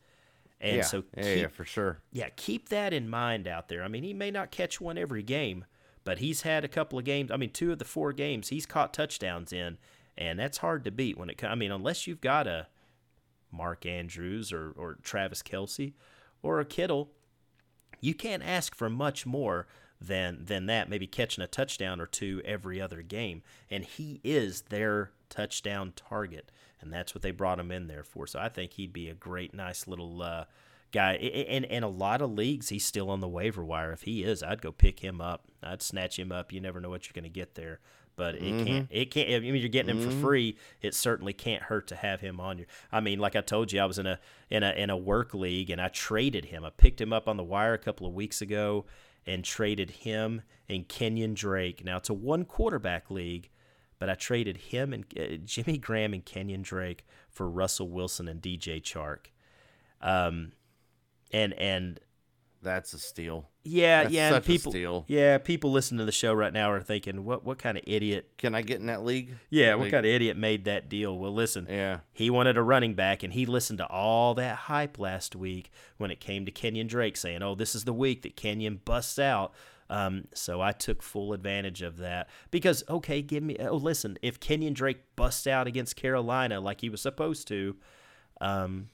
And yeah, so keep, yeah, for sure. Yeah, keep that in mind out there. I mean, he may not catch one every game, but he's had a couple of games. I mean, two of the four games he's caught touchdowns in, and that's hard to beat when it comes. I mean, unless you've got a Mark Andrews or or Travis Kelce or a Kittle, you can't ask for much more than than that, maybe catching a touchdown or two every other game. And he is their touchdown target, and that's what they brought him in there for. So I think he'd be a great, nice little uh, guy. And in a lot of leagues, he's still on the waiver wire. If he is, I'd go pick him up. I'd snatch him up. You never know what you're going to get there. But it mm-hmm. can't. It can't. I mean, you're getting him mm-hmm. for free. It certainly can't hurt to have him on your. I mean, like I told you, I was in a in a in a work league and I traded him. I picked him up on the wire a couple of weeks ago and traded him and Kenyan Drake. Now it's a one quarterback league, but I traded him and uh, Jimmy Graham and Kenyan Drake for Russell Wilson and DJ Chark. Um, and and That's a steal. yeah, That's yeah, and such a people, steal. yeah, people listening to the show right now are thinking, what what kind of idiot? Can I get in that league? Yeah, what kind of idiot made that deal? Well, listen, Yeah. he wanted a running back, and he listened to all that hype last week when it came to Kenyan Drake, saying, "Oh, this is the week that Kenyan busts out." Um, so I took full advantage of that because, okay, give me. Oh, listen, if Kenyan Drake busts out against Carolina like he was supposed to, um,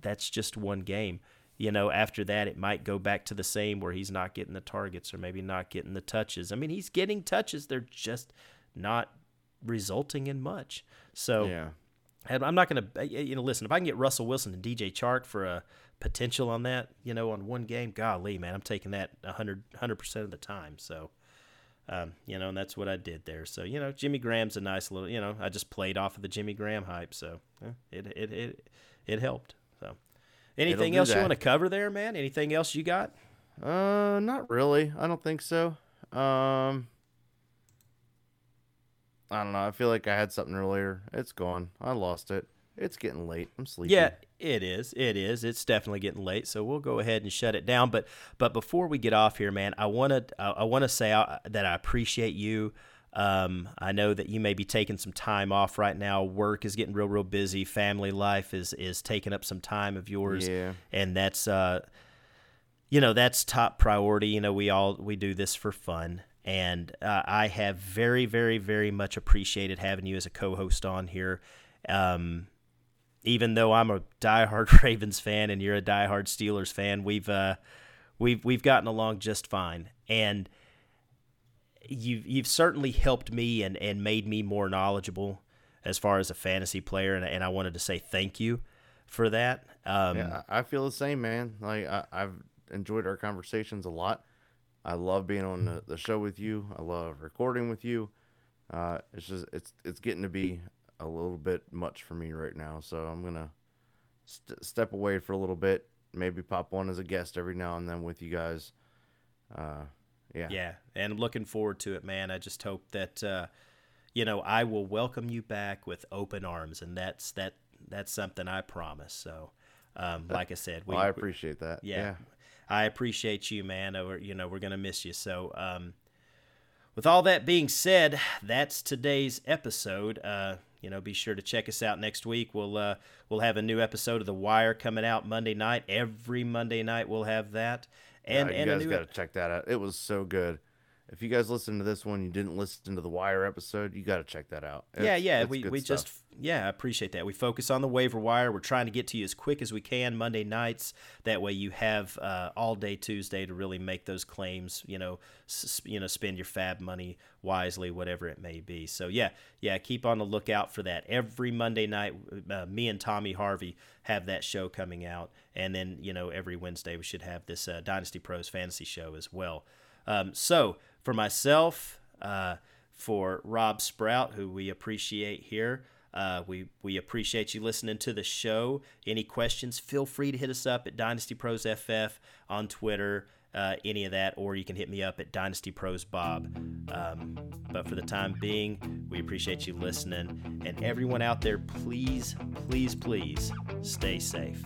that's just one game. You know, after that, it might go back to the same where he's not getting the targets or maybe not getting the touches. I mean, he's getting touches; they're just not resulting in much. So Yeah. and I'm not going to, you know, listen, if I can get Russell Wilson and DJ Chark for a potential on that, you know, on one game, golly, man, I'm taking that 100, 100% of the time. So, um, you know, and that's what I did there. So, you know, Jimmy Graham's a nice little, you know, I just played off of the Jimmy Graham hype. So eh, it, it, it, it helped. Anything else you want to cover there, man? Anything else you got? Uh, not really. I don't think so. Um, I don't know. I feel like I had something earlier. It's gone. I lost it. It's getting late. I'm sleepy. Yeah, it is. It is. It's definitely getting late, so we'll go ahead and shut it down. But but before we get off here, man, I want to I, I want to say uh, that I appreciate you. Um, I know that you may be taking some time off right now. Work is getting real, real busy. Family life is is taking up some time of yours, Yeah. and that's uh, you know that's top priority. You know we all we do this for fun, and uh, I have very, very, very much appreciated having you as a co-host on here. Um, even though I'm a diehard [LAUGHS] Ravens fan and you're a diehard Steelers fan, we've uh, we've we've gotten along just fine, and you've you've certainly helped me and, and made me more knowledgeable as far as a fantasy player, and, and I wanted to say thank you for that. Um, Yeah, I feel the same, man. Like I, I've enjoyed our conversations a lot. I love being on the, the show with you. I love recording with you. Uh, it's just it's it's getting to be a little bit much for me right now. So I'm gonna st- step away for a little bit. Maybe pop on as a guest every now and then with you guys. Uh, yeah. Yeah, and I'm looking forward to it, man. I just hope that uh, you know I will welcome you back with open arms, and that's that that's something I promise. So, um, like I said, we, Well, I appreciate that. yeah, yeah. I appreciate you, man. Uh, we're- you know, we're gonna miss you. So, um, with all that being said, that's today's episode. Uh, you know, be sure to check us out next week. We'll uh, we'll have a new episode of The Wire coming out Monday night. Every Monday night we'll have that. And, Yeah, and you guys got to check that out. It was so good. If you guys listened to this one, you didn't listen to the Wire episode, you got to check that out. yeah, It's- yeah. it's We, we stuff. just yeah, I appreciate that. We focus on the waiver wire. We're trying to get to you as quick as we can Monday nights. That way, you have uh, all day Tuesday to really make those claims. You know, s- you know, spend your FAAB money wisely, whatever it may be. So yeah, yeah. Keep on the lookout for that every Monday night. Uh, me and Tommy Harvey have that show coming out, and then you know every Wednesday we should have this uh, Dynasty Pros fantasy show as well. Um, so for myself, uh, for Rob Sprout, who we appreciate here, uh, we we appreciate you listening to the show. Any questions? Feel free to hit us up at Dynasty Pros FF on Twitter. Uh, any of that, or you can hit me up at Dynasty Pros Bob. Um, but for the time being, we appreciate you listening. And everyone out there, please, please, please stay safe.